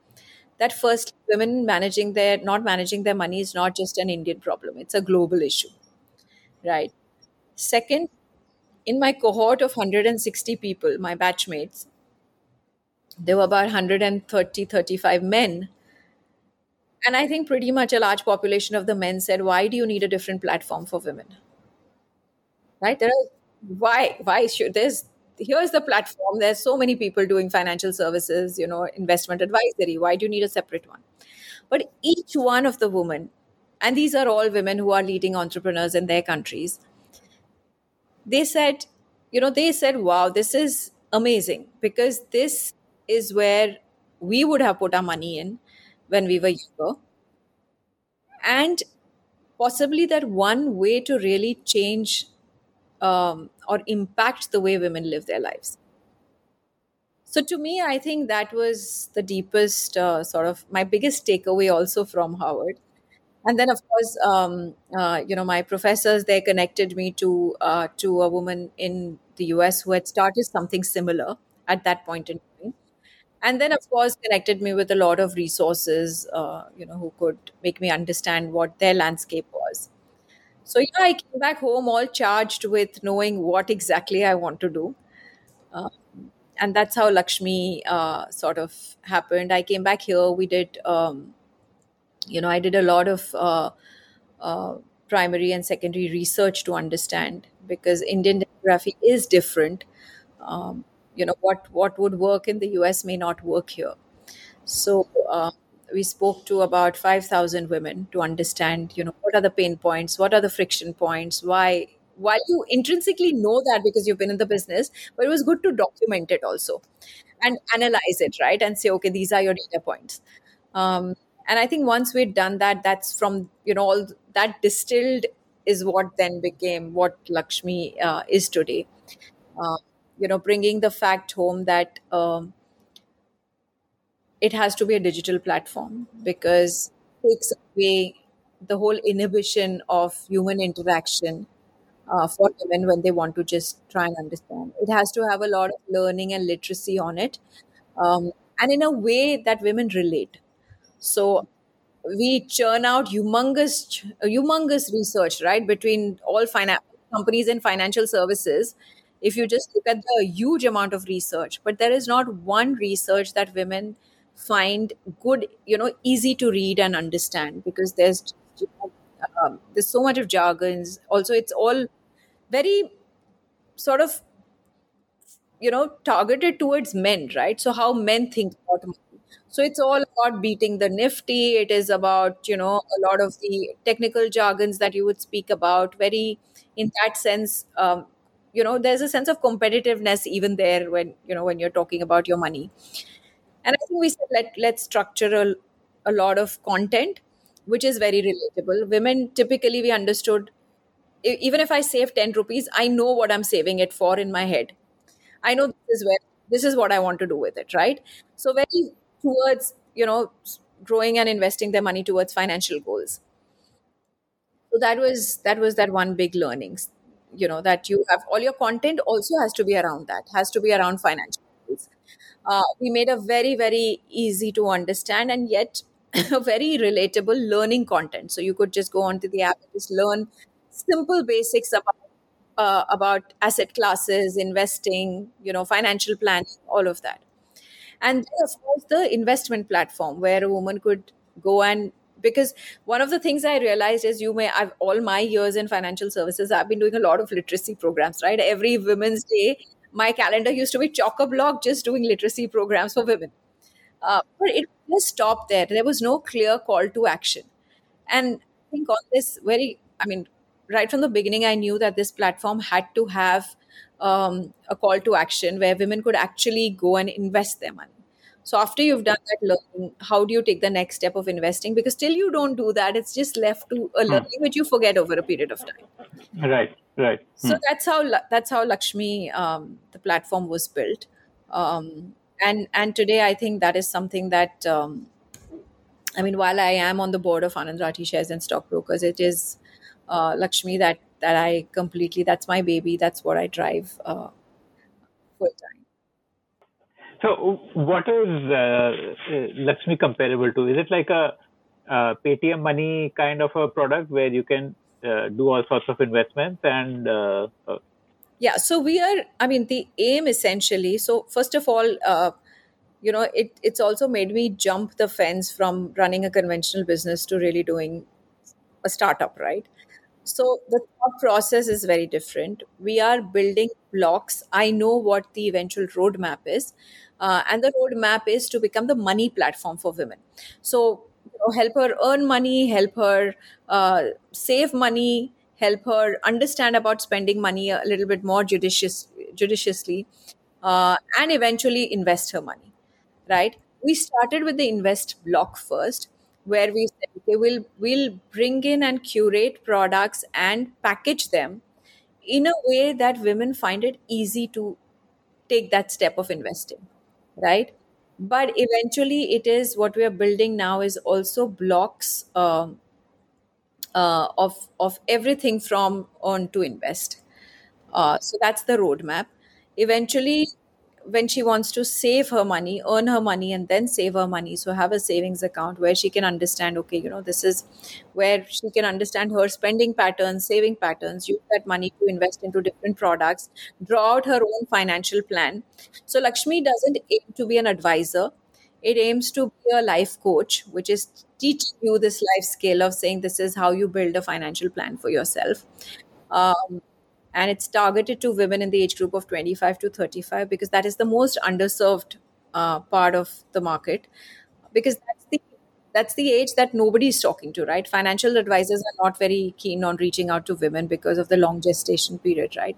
That first, women managing their not managing their money is not just an Indian problem; it's a global issue, right? Second, in my cohort of 160 people, my batchmates, there were about 130, 35 men and I think pretty much a large population of the men said, "Why do you need a different platform for women?" Right? There are why why should there's here's the platform. There's so many people doing financial services, you know, investment advisory. Why do you need a separate one? But each one of the women, and these are all women who are leading entrepreneurs in their countries, they said, you know, they said, "Wow, this is amazing because this is where we would have put our money in." when we were younger. And possibly that one way to really change um, or impact the way women live their lives. So to me, I think that was the deepest uh, sort of my biggest takeaway also from Harvard. And then, of course, um, uh, you know, my professors they connected me to uh, to a woman in the US who had started something similar at that point in time. And then of course connected me with a lot of resources uh, you know who could make me understand what their landscape was. So yeah i came back home all charged with knowing what exactly i want to do. Uh, and that's how lakshmi uh, sort of happened. I came back here. We did um, you know i did a lot of uh, uh, primary and secondary research to understand because indian demography is different. Um, you know what what would work in the us may not work here. So uh, we spoke to about 5000 women to understand you know what are the pain points what are the friction points why while you intrinsically know that because you've been in the business but it was good to document it also and analyze it right and say okay these are your data points. Um, and i think once we'd done that that's from you know all that distilled is what then became what lakshmi uh, is today uh, you know bringing the fact home that um, it has to be a digital platform because it takes away the whole inhibition of human interaction uh, for women when they want to just try and understand. It has to have a lot of learning and literacy on it, um, and in a way that women relate. So we churn out humongous, humongous research, right, between all finance companies and financial services. If you just look at the huge amount of research, but there is not one research that women find good, you know, easy to read and understand because there's um, there's so much of jargons. Also, it's all very sort of you know targeted towards men right so how men think about so it's all about beating the nifty it is about you know a lot of the technical jargons that you would speak about very in that sense um, you know there's a sense of competitiveness even there when you know when you're talking about your money and i think we said let let's structure a, a lot of content which is very relatable women typically we understood even if I save 10 rupees, I know what I'm saving it for in my head. I know this is where this is what I want to do with it, right? So very towards, you know, growing and investing their money towards financial goals. So that was that was that one big learnings, you know, that you have all your content also has to be around that, has to be around financial goals. Uh, we made a very very easy to understand and yet very relatable learning content. So you could just go onto the app and just learn simple basics about uh, about asset classes, investing, you know, financial planning, all of that. And then, of course, the investment platform where a woman could go and because one of the things I realized is you may I've all my years in financial services I've been doing a lot of literacy programs right? Every women's day my calendar used to be chock a block just doing literacy programs for women. Uh, but it just stopped there. There was no clear call to action. And I think on this very I mean right from the beginning, I knew that this platform had to have um, a call to action where women could actually go and invest their money. So after you've done that learning, how do you take the next step of investing? Because till you don't do that, it's just left to a learning which you forget over a period of time. Right, right. So that's how that's how Lakshmi um, the platform was built, um, and and today I think that is something that um, I mean, while I am on the board of Anand Rathi Shares and Stockbrokers, it is uh, Lakshmi that that I completely that's my baby. That's what I drive uh, full time. So, what is uh, uh, Lakshmi comparable to? Is it like a, a Paytm Money kind of a product where you can uh, do all sorts of investments and? Uh, uh, yeah. So we are. I mean, the aim essentially. So first of all, uh, you know, it it's also made me jump the fence from running a conventional business to really doing a startup, right? So the thought process is very different. We are building blocks. I know what the eventual roadmap is, uh, and the roadmap is to become the money platform for women. So you know, help her earn money, help her uh, save money, help her understand about spending money a little bit more judicious, judiciously, uh, and eventually invest her money. Right? We started with the invest block first where we said, okay, we'll, we'll bring in and curate products and package them in a way that women find it easy to take that step of investing, right? But eventually, it is what we are building now is also blocks um, uh, of of everything from on to invest. Uh, so that's the roadmap. Eventually, when she wants to save her money, earn her money, and then save her money. So have a savings account where she can understand, okay, you know, this is where she can understand her spending patterns, saving patterns, use that money to invest into different products, draw out her own financial plan. So Lakshmi doesn't aim to be an advisor. It aims to be a life coach, which is teaching you this life skill of saying this is how you build a financial plan for yourself. Um, and it's targeted to women in the age group of 25 to 35 because that is the most underserved uh, part of the market. Because that's the that's the age that nobody is talking to right? Financial advisors are not very keen on reaching out to women because of the long gestation period right?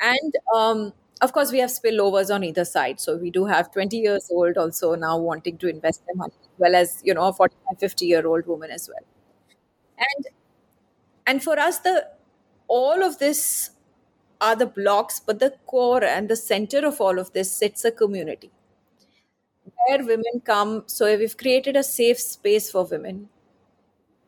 And um, of course we have spillovers on either side. So we do have 20 years old also now wanting to invest their money as well as you know a 45 50 year old woman as well. And and for us the all of this are the blocks, but the core and the center of all of this sits a community where women come. So we've created a safe space for women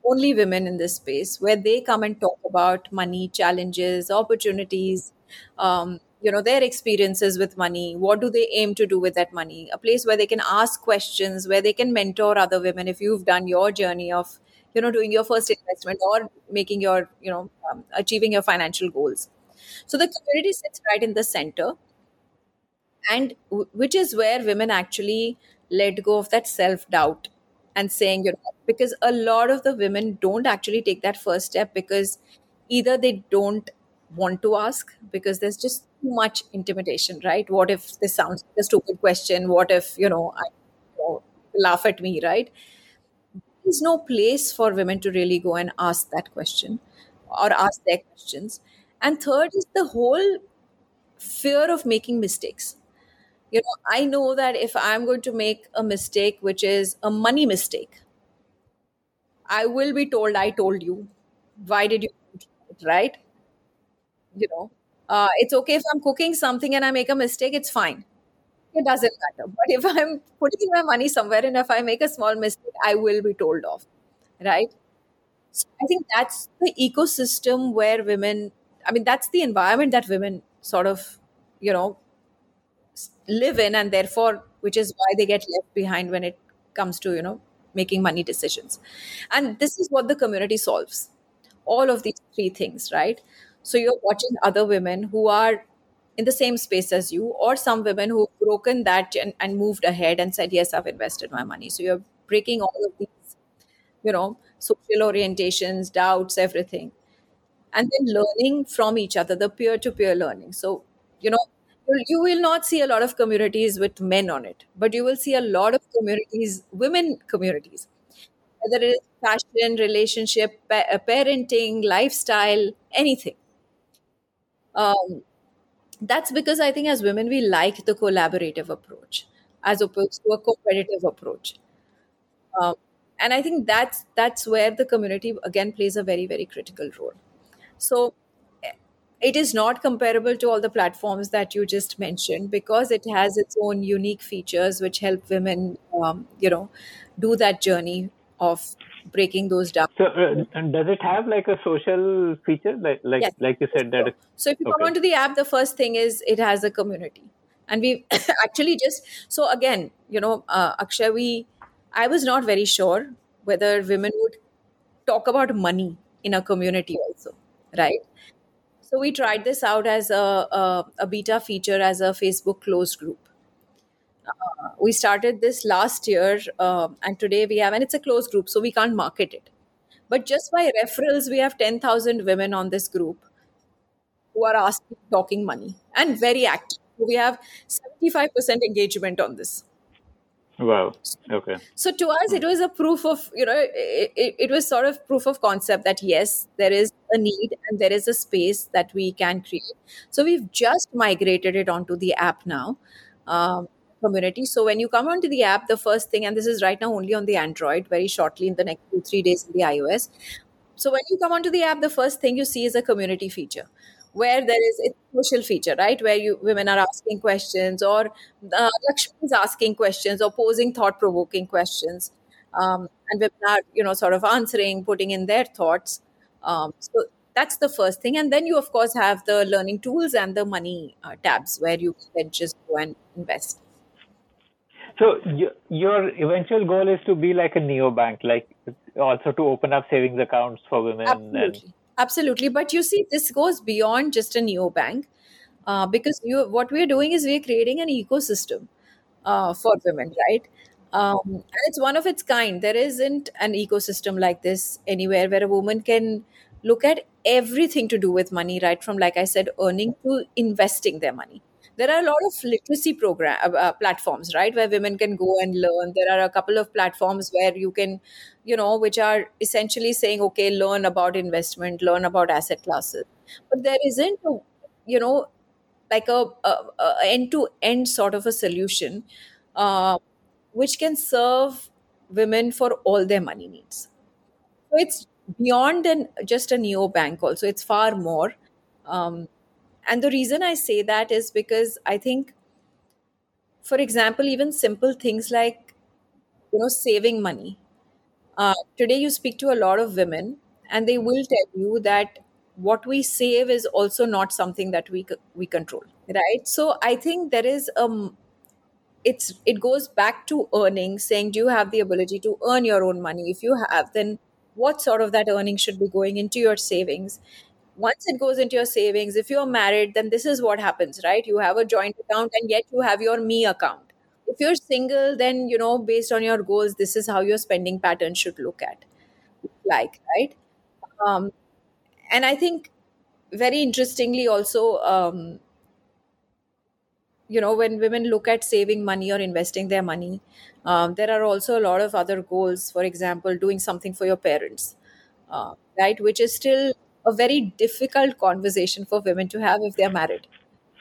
only women in this space where they come and talk about money challenges opportunities um, you know their experiences with money what do they aim to do with that money a place where they can ask questions where they can mentor other women if you've done your journey of you know doing your first investment or making your you know um, achieving your financial goals. So the community sits right in the center. And w- which is where women actually let go of that self doubt and saying you know because a lot of the women don't actually take that first step because either they don't want to ask because there's just too much intimidation right? What if this sounds like a stupid question? What if you know i you know, laugh at me right there's no place for women to really go and ask that question or ask their questions. And third is the whole fear of making mistakes. You know i know that if i'm going to make a mistake which is a money mistake i will be told i told you. Why did you do it?" right? You know uh, it's okay if i'm cooking something and i make a mistake it's fine it doesn't matter. But if i'm putting my money somewhere and if i make a small mistake i will be told off right? So i think that's the ecosystem where women i mean that's the environment that women sort of you know live in and therefore which is why they get left behind when it comes to you know making money decisions. And this is what the community solves. All of these three things right? So you're watching other women who are in the same space as you or some women who've broken that and, and moved ahead and said yes i've invested my money. So you're breaking all of these you know social orientations doubts everything. And then learning from each other the peer-to-peer learning. So you know you will not see a lot of communities with men on it but you will see a lot of communities women communities. Whether it is fashion relationship pa- uh, parenting lifestyle anything. Um, that's because i think as women we like the collaborative approach as opposed to a competitive approach. Um, and i think that's that's where the community again plays a very very critical role. So eh, it is not comparable to all the platforms that you just mentioned because it has its own unique features which help women um, you know do that journey of breaking those down So, uh, does it have like a social feature, like like Yes. like you said that? So if you come Okay. onto the app, the first thing is it has a community, and we actually just so again, you know, uh, Akshay, we I was not very sure whether women would talk about money in a community also, right? So we tried this out as a a, a beta feature as a Facebook closed group. Uh, we started this last year, uh, and today we have, and it's a closed group, so we can't market it. But just by referrals, we have ten thousand women on this group who are asking talking money and very active. We have 75% engagement on this. Wow. Okay. So to us, it was a proof of, you know, it, it, it was sort of proof of concept that yes, there is a need and there is a space that we can create. So we've just migrated it onto the app now, um, community. So when you come onto the app, the first thing, and this is right now only on the Android, very shortly in the next two, three days in the iOS. So when you come onto the app, the first thing you see is a community feature where there is a social feature, right? Where you women are asking questions, or uh, Lakshmi is asking questions, or posing thought-provoking questions, um, and women are you know sort of answering, putting in their thoughts. Um, so that's the first thing, and then you of course have the learning tools and the money uh, tabs where you can just go and invest. So your eventual goal is to be like a neobank, like also to open up savings accounts for women. And Absolutely, absolutely. But you see, this goes beyond just a neobank, uh, because you what we're doing is we're creating an ecosystem uh, for women, right? Um, and it's one of its kind. There isn't an ecosystem like this anywhere where a woman can look at everything to do with money, right? From like I said, earning to investing their money. There are a lot of literacy program uh, uh, platforms, right, where women can go and learn. There are a couple of platforms where you can, you know, which are essentially saying, okay, learn about investment, learn about asset classes. But there isn't, a, you know, like a, a, a end-to-end sort of a solution uh, which can serve women for all their money needs. So it's beyond than just a neo bank. Also, it's far more. Um, and the reason I say that is because I think, for example, even simple things like you know saving money. Uh, today you speak to a lot of women and they will tell you that what we save is also not something that we we control right? So i think there is um it's it goes back to earning saying do you have the ability to earn your own money? If you have then what sort of that earning should be going into your savings once it goes into your savings if you're married then this is what happens right? You have a joint account and yet you have your me account. If you're single then you know based on your goals this is how your spending pattern should look at like right? Um, and i think very interestingly also um, you know when women look at saving money or investing their money um, there are also a lot of other goals for example doing something for your parents uh, right? Which is still a very difficult conversation for women to have if they're married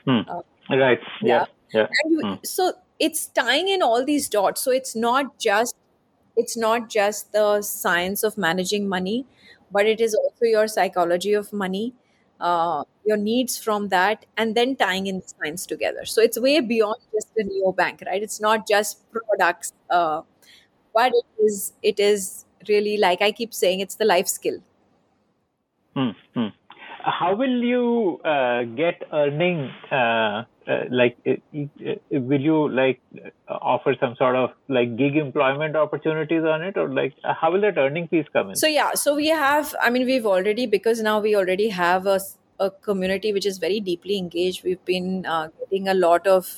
Hmm. uh, Right. yeah Yeah. Yeah. and you, Hmm. so it's tying in all these dots so it's not just it's not just the science of managing money but it is also your psychology of money uh, your needs from that and then tying in the science together so it's way beyond just the neobank right it's not just products uh, but it is it is really like i keep saying it's the life skill Hmm. Hmm. How will you uh, get earning? Uh, uh, like, uh, uh, will you like uh, offer some sort of like gig employment opportunities on it, or like uh, how will that earning piece come in? So yeah, so we have. I mean, we've already because now we already have a, s- a community which is very deeply engaged. We've been uh, getting a lot of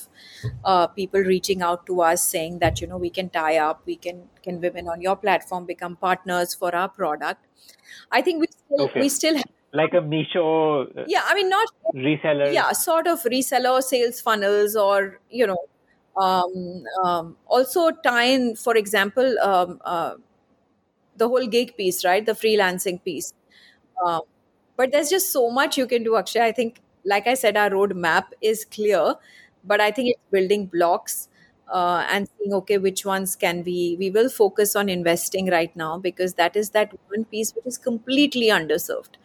uh, people reaching out to us saying that you know we can tie up, we can can women on your platform become partners for our product. I think we still Okay. we still have, like a Meesho uh, yeah. I mean, not reseller. yeah, sort of reseller sales funnels or you know. Um, um, also tie in, for example, um, uh, the whole gig piece, right? The freelancing piece. Um, but there's just so much you can do, Akshay. I think, like I said, our roadmap is clear, but I think it's building blocks uh, and seeing, okay, which ones can we, we will focus on investing right now because that is that one piece which is completely underserved.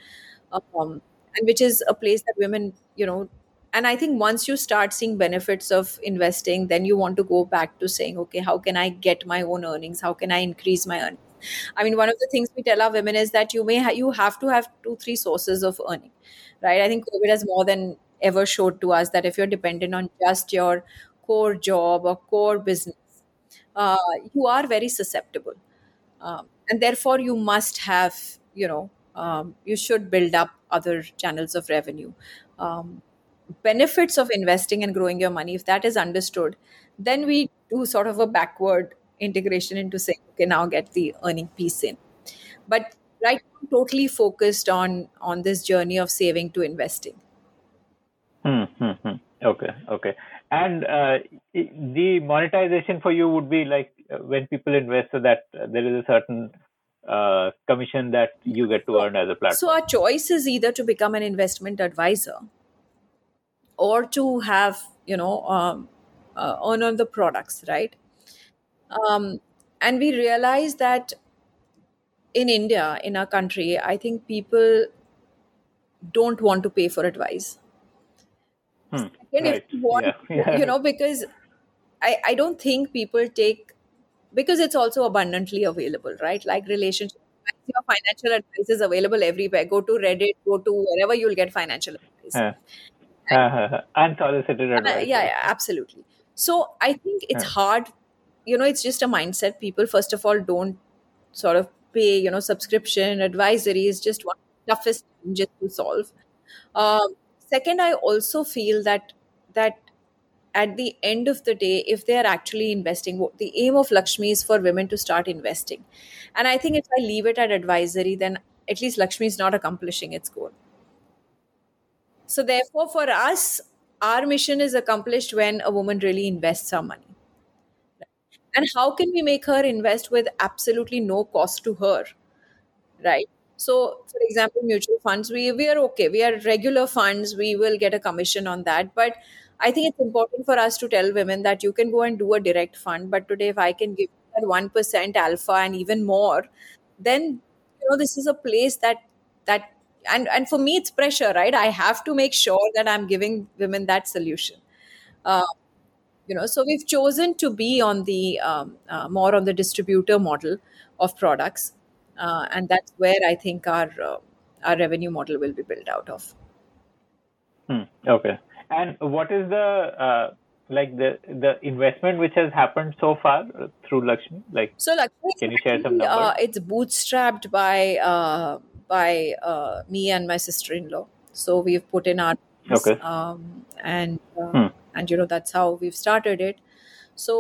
Um, and which is a place that women, you know, and I think once you start seeing benefits of investing, then you want to go back to saying, okay, how can I get my own earnings? How can I increase my earnings? I mean, one of the things we tell our women is that you may ha- you have to have two, three sources of earning, right? I think COVID has more than ever showed to us that if you're dependent on just your core job or core business, uh, you are very susceptible, um, and therefore you must have, you know, um, you should build up other channels of revenue. Um, benefits of investing and growing your money, if that is understood, then we do sort of a backward integration into saying, okay, now get the earning piece in. But right now, totally focused on on this journey of saving to investing. Hmm, hmm, hmm. Okay, okay. And uh, the monetization for you would be like uh, when people invest, so that uh, there is a certain uh, commission that you get to earn as a platform. So our choice is either to become an investment advisor or to have, you know, um, uh, earn on the products, right? Um, and we realize that in India, in our country, I think people don't want to pay for advice. Hmm, And if you want, Yeah, yeah. you know, because I, I don't think people take because it's also abundantly available, right? Like relationship, your financial advice is available everywhere. Go to Reddit, go to wherever you'll get financial advice. Uh, uh, unsolicited Uh, advice. yeah, yeah, absolutely. So I think it's Yeah. hard. You know, it's just a mindset. People, first of all, don't sort of pay. You know, subscription advisory is just one toughest challenges to solve. Um, second, I also feel that that at the end of the day, if they are actually investing, the aim of Lakshmi is for women to start investing. And I think if I leave it at advisory, then at least Lakshmi is not accomplishing its goal. So, therefore, for us, our mission is accomplished when a woman really invests her money. And how can we make her invest with absolutely no cost to her? Right? So, for example, mutual funds, we, we are okay. We are regular funds. We will get a commission on that. But I think it's important for us to tell women that you can go and do a direct fund. But today, if I can give that 1% alpha and even more, then, you know, this is a place that, that, and, and for me, it's pressure, right? I have to make sure that I'm giving women that solution. Uh, you know so we've chosen to be on the um, uh, more on the distributor model of products uh, and that's where i think our uh, our revenue model will be built out of Hmm. Okay. And what is the uh, like the the investment which has happened so far through Lakshmi? Like, so Lakshmi, can you share some uh, numbers? it's bootstrapped by uh, by uh, me and my sister-in-law so we've put in our Okay. um, and Hmm. And you know that's how we've started it so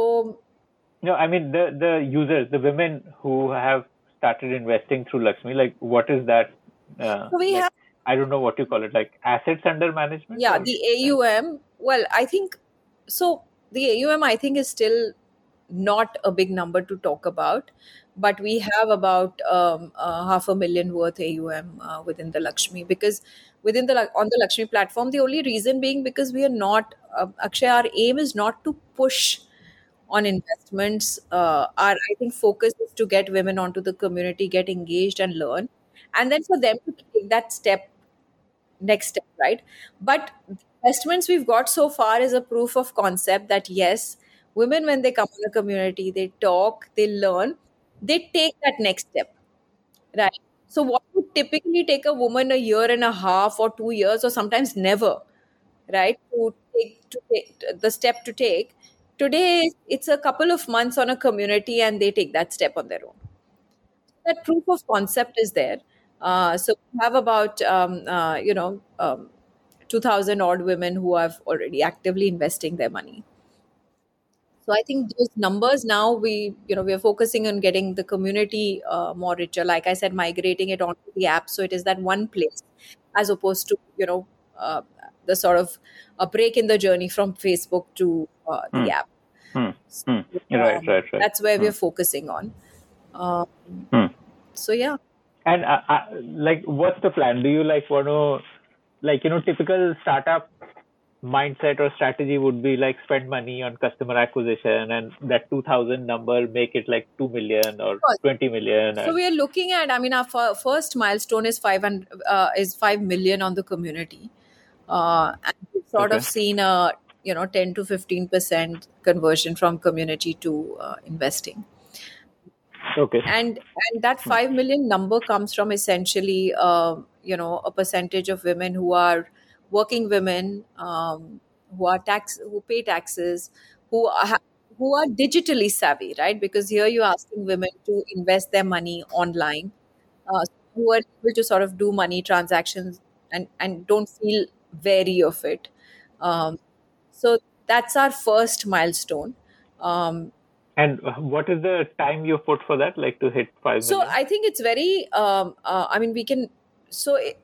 No, I mean the the users, the women who have started investing through Lakshmi. Like, what is that? Uh, So we like, have I don't know what you call it. Like assets under management. yeah or- the AUM well I think so the AUM I think is still not a big number to talk about but we have about um, uh, half a million worth AUM uh, within the Lakshmi because within the on the Lakshmi platform the only reason being because we are not uh, Akshay our aim is not to push on investments uh, our i think focus is to get women onto the community get engaged and learn and then for them to take that step next step right? But investments we've got so far is a proof of concept that yes women when they come in a community they talk they learn they take that next step right? So what would typically take a woman a year and a half or two years or sometimes never right to take to take the step to take today it's a couple of months on a community and they take that step on their own. That proof of concept is there. Uh, so we have about um, uh, you know um, 2000 odd women who are already actively investing their money so i think those numbers now we you know we are focusing on getting the community uh, more richer like i said migrating it onto the app so it is that one place as opposed to you know uh, the sort of a break in the journey from facebook to uh, the Hmm. app Hmm. So, Hmm. Right, um, right, right. that's where Hmm. we're focusing on um, Hmm. so yeah And uh, uh, like, what's the plan? Do you like want to, like, you know, typical startup mindset or strategy would be like spend money on customer acquisition and that 2000 number make it like 2 million or course. 20 million. So we are looking at. I mean, our fir- first milestone is five and uh, is five million on the community, uh, and we've sort of seen a you know ten to fifteen percent conversion from community to uh, investing, okay. and and that five million number comes from essentially uh, you know a percentage of women who are working women um, who are tax who pay taxes who are who are digitally savvy right? Because here you're asking women to invest their money online uh, who are able to sort of do money transactions and and don't feel wary of it. Um, so that's our first milestone. Um, And what is the time you put for that, like to hit 5 so million? i think it's very um, uh, i mean we can so it,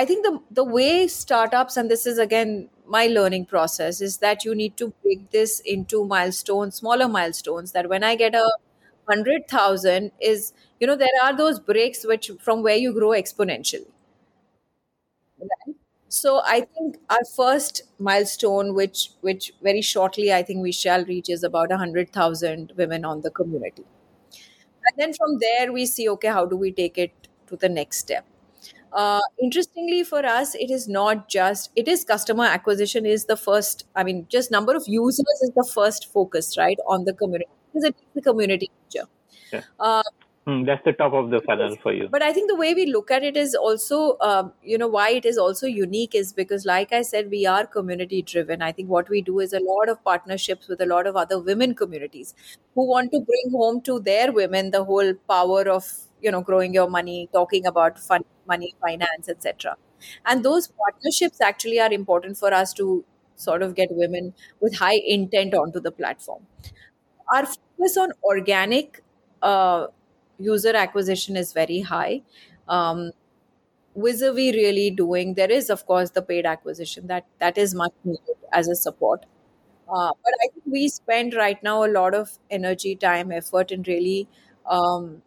i think the the way startups and this is again my learning process is that you need to break this into milestones smaller milestones that when i get a 100000 is you know there are those breaks which from where you grow exponentially. So i think our first milestone which which very shortly i think we shall reach is about 100000 women on the community. And then from there we see okay how do we take it to the next step uh, interestingly for us it is not just it is customer acquisition is the first i mean just number of users is the first focus right on the community because it is the community feature Yeah. uh, Hmm, that's the top of the funnel for you. but I think the way we look at it is also, um, you know, why it is also unique is because, like I said, we are community driven. I think what we do is a lot of partnerships with a lot of other women communities who want to bring home to their women the whole power of, you know, growing your money, talking about fun, money, finance, etc. And those partnerships actually are important for us to sort of get women with high intent onto the platform. Our focus on organic uh, user acquisition is very high. Um, vis-a-vis really doing there is of course the paid acquisition that that is much needed as a support uh, but i think we spend right now a lot of energy time effort in really um,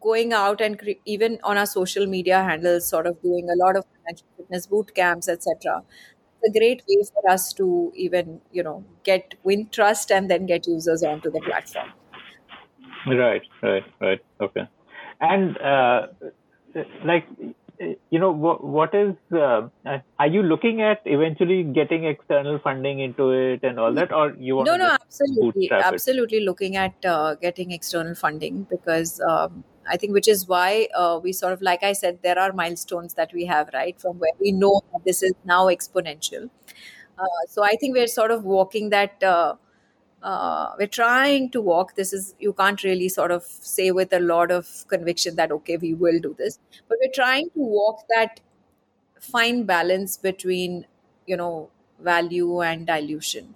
going out and cre- even on our social media handles sort of doing a lot of financial fitness boot camps etc it's a great way for us to even you know get win trust and then get users onto the platform Right, right, right. Okay. And uh, like you know, what, what is, uh, are you looking at eventually getting external funding into it and all that, or you want no no just absolutely it? absolutely looking at uh, getting external funding because um, i think which is why uh, we sort of like i said there are milestones that we have right from where we know this is now exponential. Uh, so i think we're sort of walking that uh, uh, we're trying to walk. This is you can't really sort of say with a lot of conviction that okay we will do this. But we're trying to walk that fine balance between you know value and dilution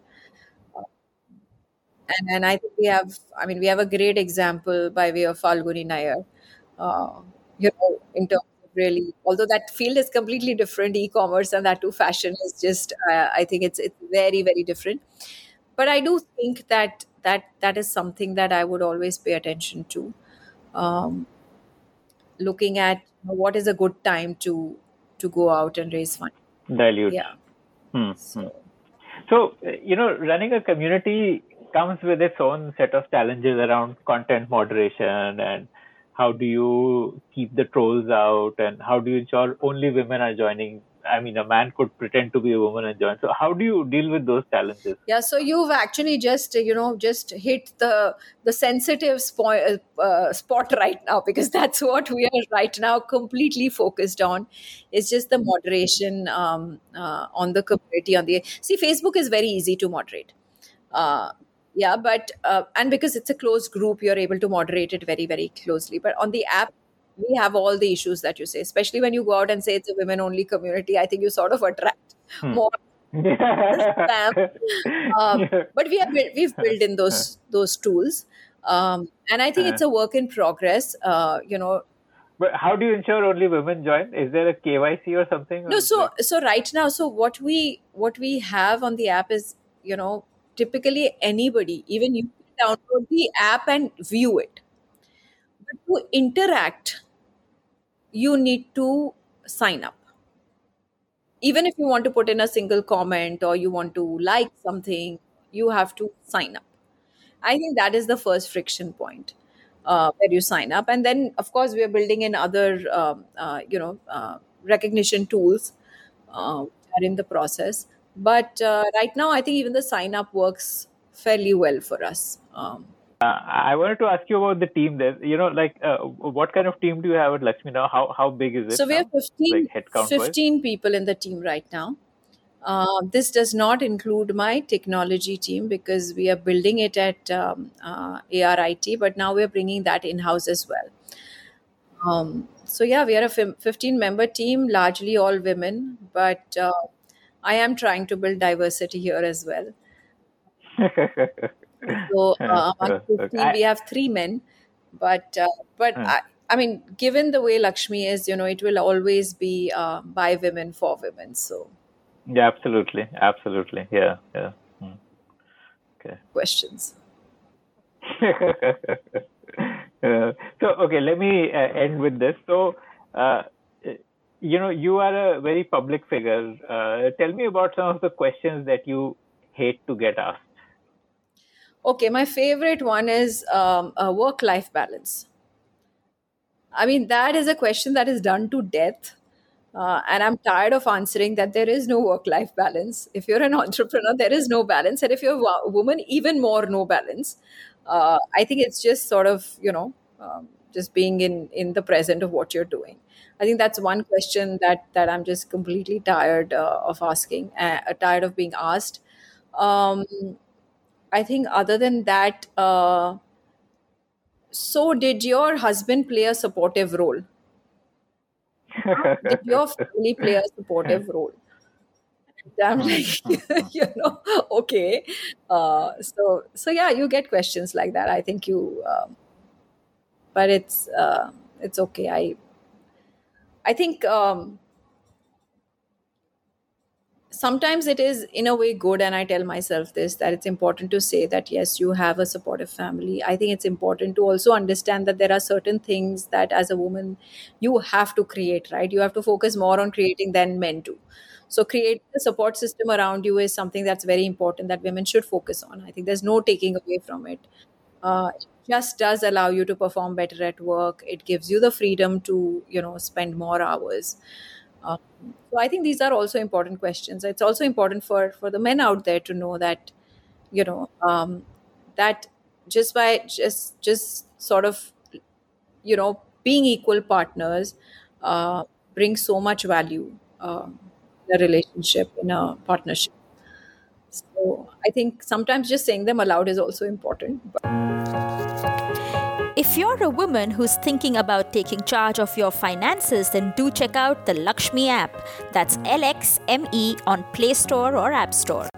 and, and I think we have, I mean, we have a great example by way of Falguni Nayar, uh, you know, in terms of really, although that field is completely different, e-commerce and that too fashion is just, uh, I think it's it's very very different. But I do think that that that is something that I would always pay attention to, um, looking at what is a good time to to go out and raise funds. Dilute. Yeah. Hmm, hmm. So, uh, you know, running a community comes with its own set of challenges around content moderation and how do you keep the trolls out and how do you ensure only women are joining i mean a man could pretend to be a woman and join so how do you deal with those challenges Yeah, so you've actually just you know just hit the the sensitive spo- uh, uh, spot right now because that's what we are right now completely focused on. It's just the moderation um, uh, on the community on the see Facebook is very easy to moderate. Uh, yeah, but uh, and because it's a closed group, you're able to moderate it very very closely. But on the app. We have all the issues that you say, especially when you go out and say it's a women-only community. I think you sort of attract Hmm. more spam. Um, but we have we've built in those those tools um, and i think it's a work in progress uh, you know but how do you ensure only women join is there a kyc or something no so so right now so what we what we have on the app is you know typically anybody even you can download the app and view it. But to interact you need to sign up. Even if you want to put in a single comment or you want to like something you have to sign up. I think that is the first friction point uh, where you sign up, and then of course we are building in other um, uh, you know uh, recognition tools uh, are in the process. But uh, right now, I think even the sign up works fairly well for us. Um, uh, i wanted to ask you about the team there you know like uh, what kind of team do you have at lakshmi now how how big is it so we have 15, like 15 people in the team right now. Uh, this does not include my technology team because we are building it at um, uh, ARIT, but now we're bringing that in house as well. Um, so, yeah, we are a 15 member team, largely all women, but uh, I am trying to build diversity here as well. So, uh, among 15, we have three men, but uh, but Hmm. I, I mean, given the way Lakshmi is, you know, it will always be uh, by women for women. So, yeah absolutely absolutely yeah yeah Hmm. okay questions. So okay let me uh, end with this so uh, you know you are a very public figure uh, tell me about some of the questions that you hate to get asked Okay, my favorite one is um, work life balance. I mean, that is a question that is done to death. Uh, and I'm tired of answering that there is no work life balance. If you're an entrepreneur, there is no balance. And if you're a woman, even more no balance. Uh, I think it's just sort of, you know, um, just being in, in the present of what you're doing. I think that's one question that, that I'm just completely tired uh, of asking, uh, tired of being asked. Um, I think other than that, uh, so did your husband play a supportive role? Did your family play a supportive role? And I'm like, you know, okay. Uh, so, so yeah, you get questions like that. I think you, um, but it's uh, it's okay. I I think um, sometimes it is in a way good and i tell myself this that it's important to say that yes you have a supportive family. I think it's important to also understand that there are certain things that as a woman you have to create right? You have to focus more on creating than men do. So creating a support system around you is something that's very important that women should focus on. I think there's no taking away from it. Uh, just does allow you to perform better at work. It gives you the freedom to, you know, spend more hours. Um, so I think these are also important questions. It's also important for for the men out there to know that, you know, um, that just by just just sort of, you know, being equal partners uh, brings so much value um, in a relationship in a partnership. So I think sometimes just saying them aloud is also important. If you're a woman who's thinking about taking charge of your finances, then do check out the Lakshmi app. That's LXME on Play Store or App Store.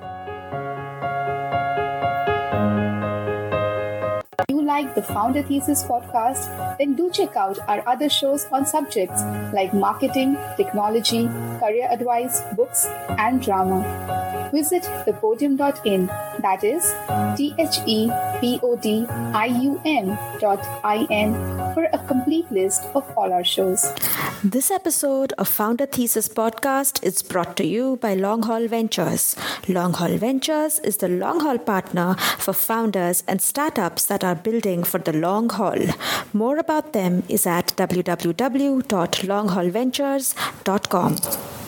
You like the Founder Thesis podcast, then do check out our other shows on subjects like marketing, technology, career advice, books, and drama visit thepodium.in, that is T H E P O D I U M dot I N for a complete list of all our shows. This episode of Founder Thesis podcast is brought to you by Long Haul Ventures. Long Haul Ventures is the long haul partner for founders and startups that are building for the long haul. More about them is at www.longhaulventures.com.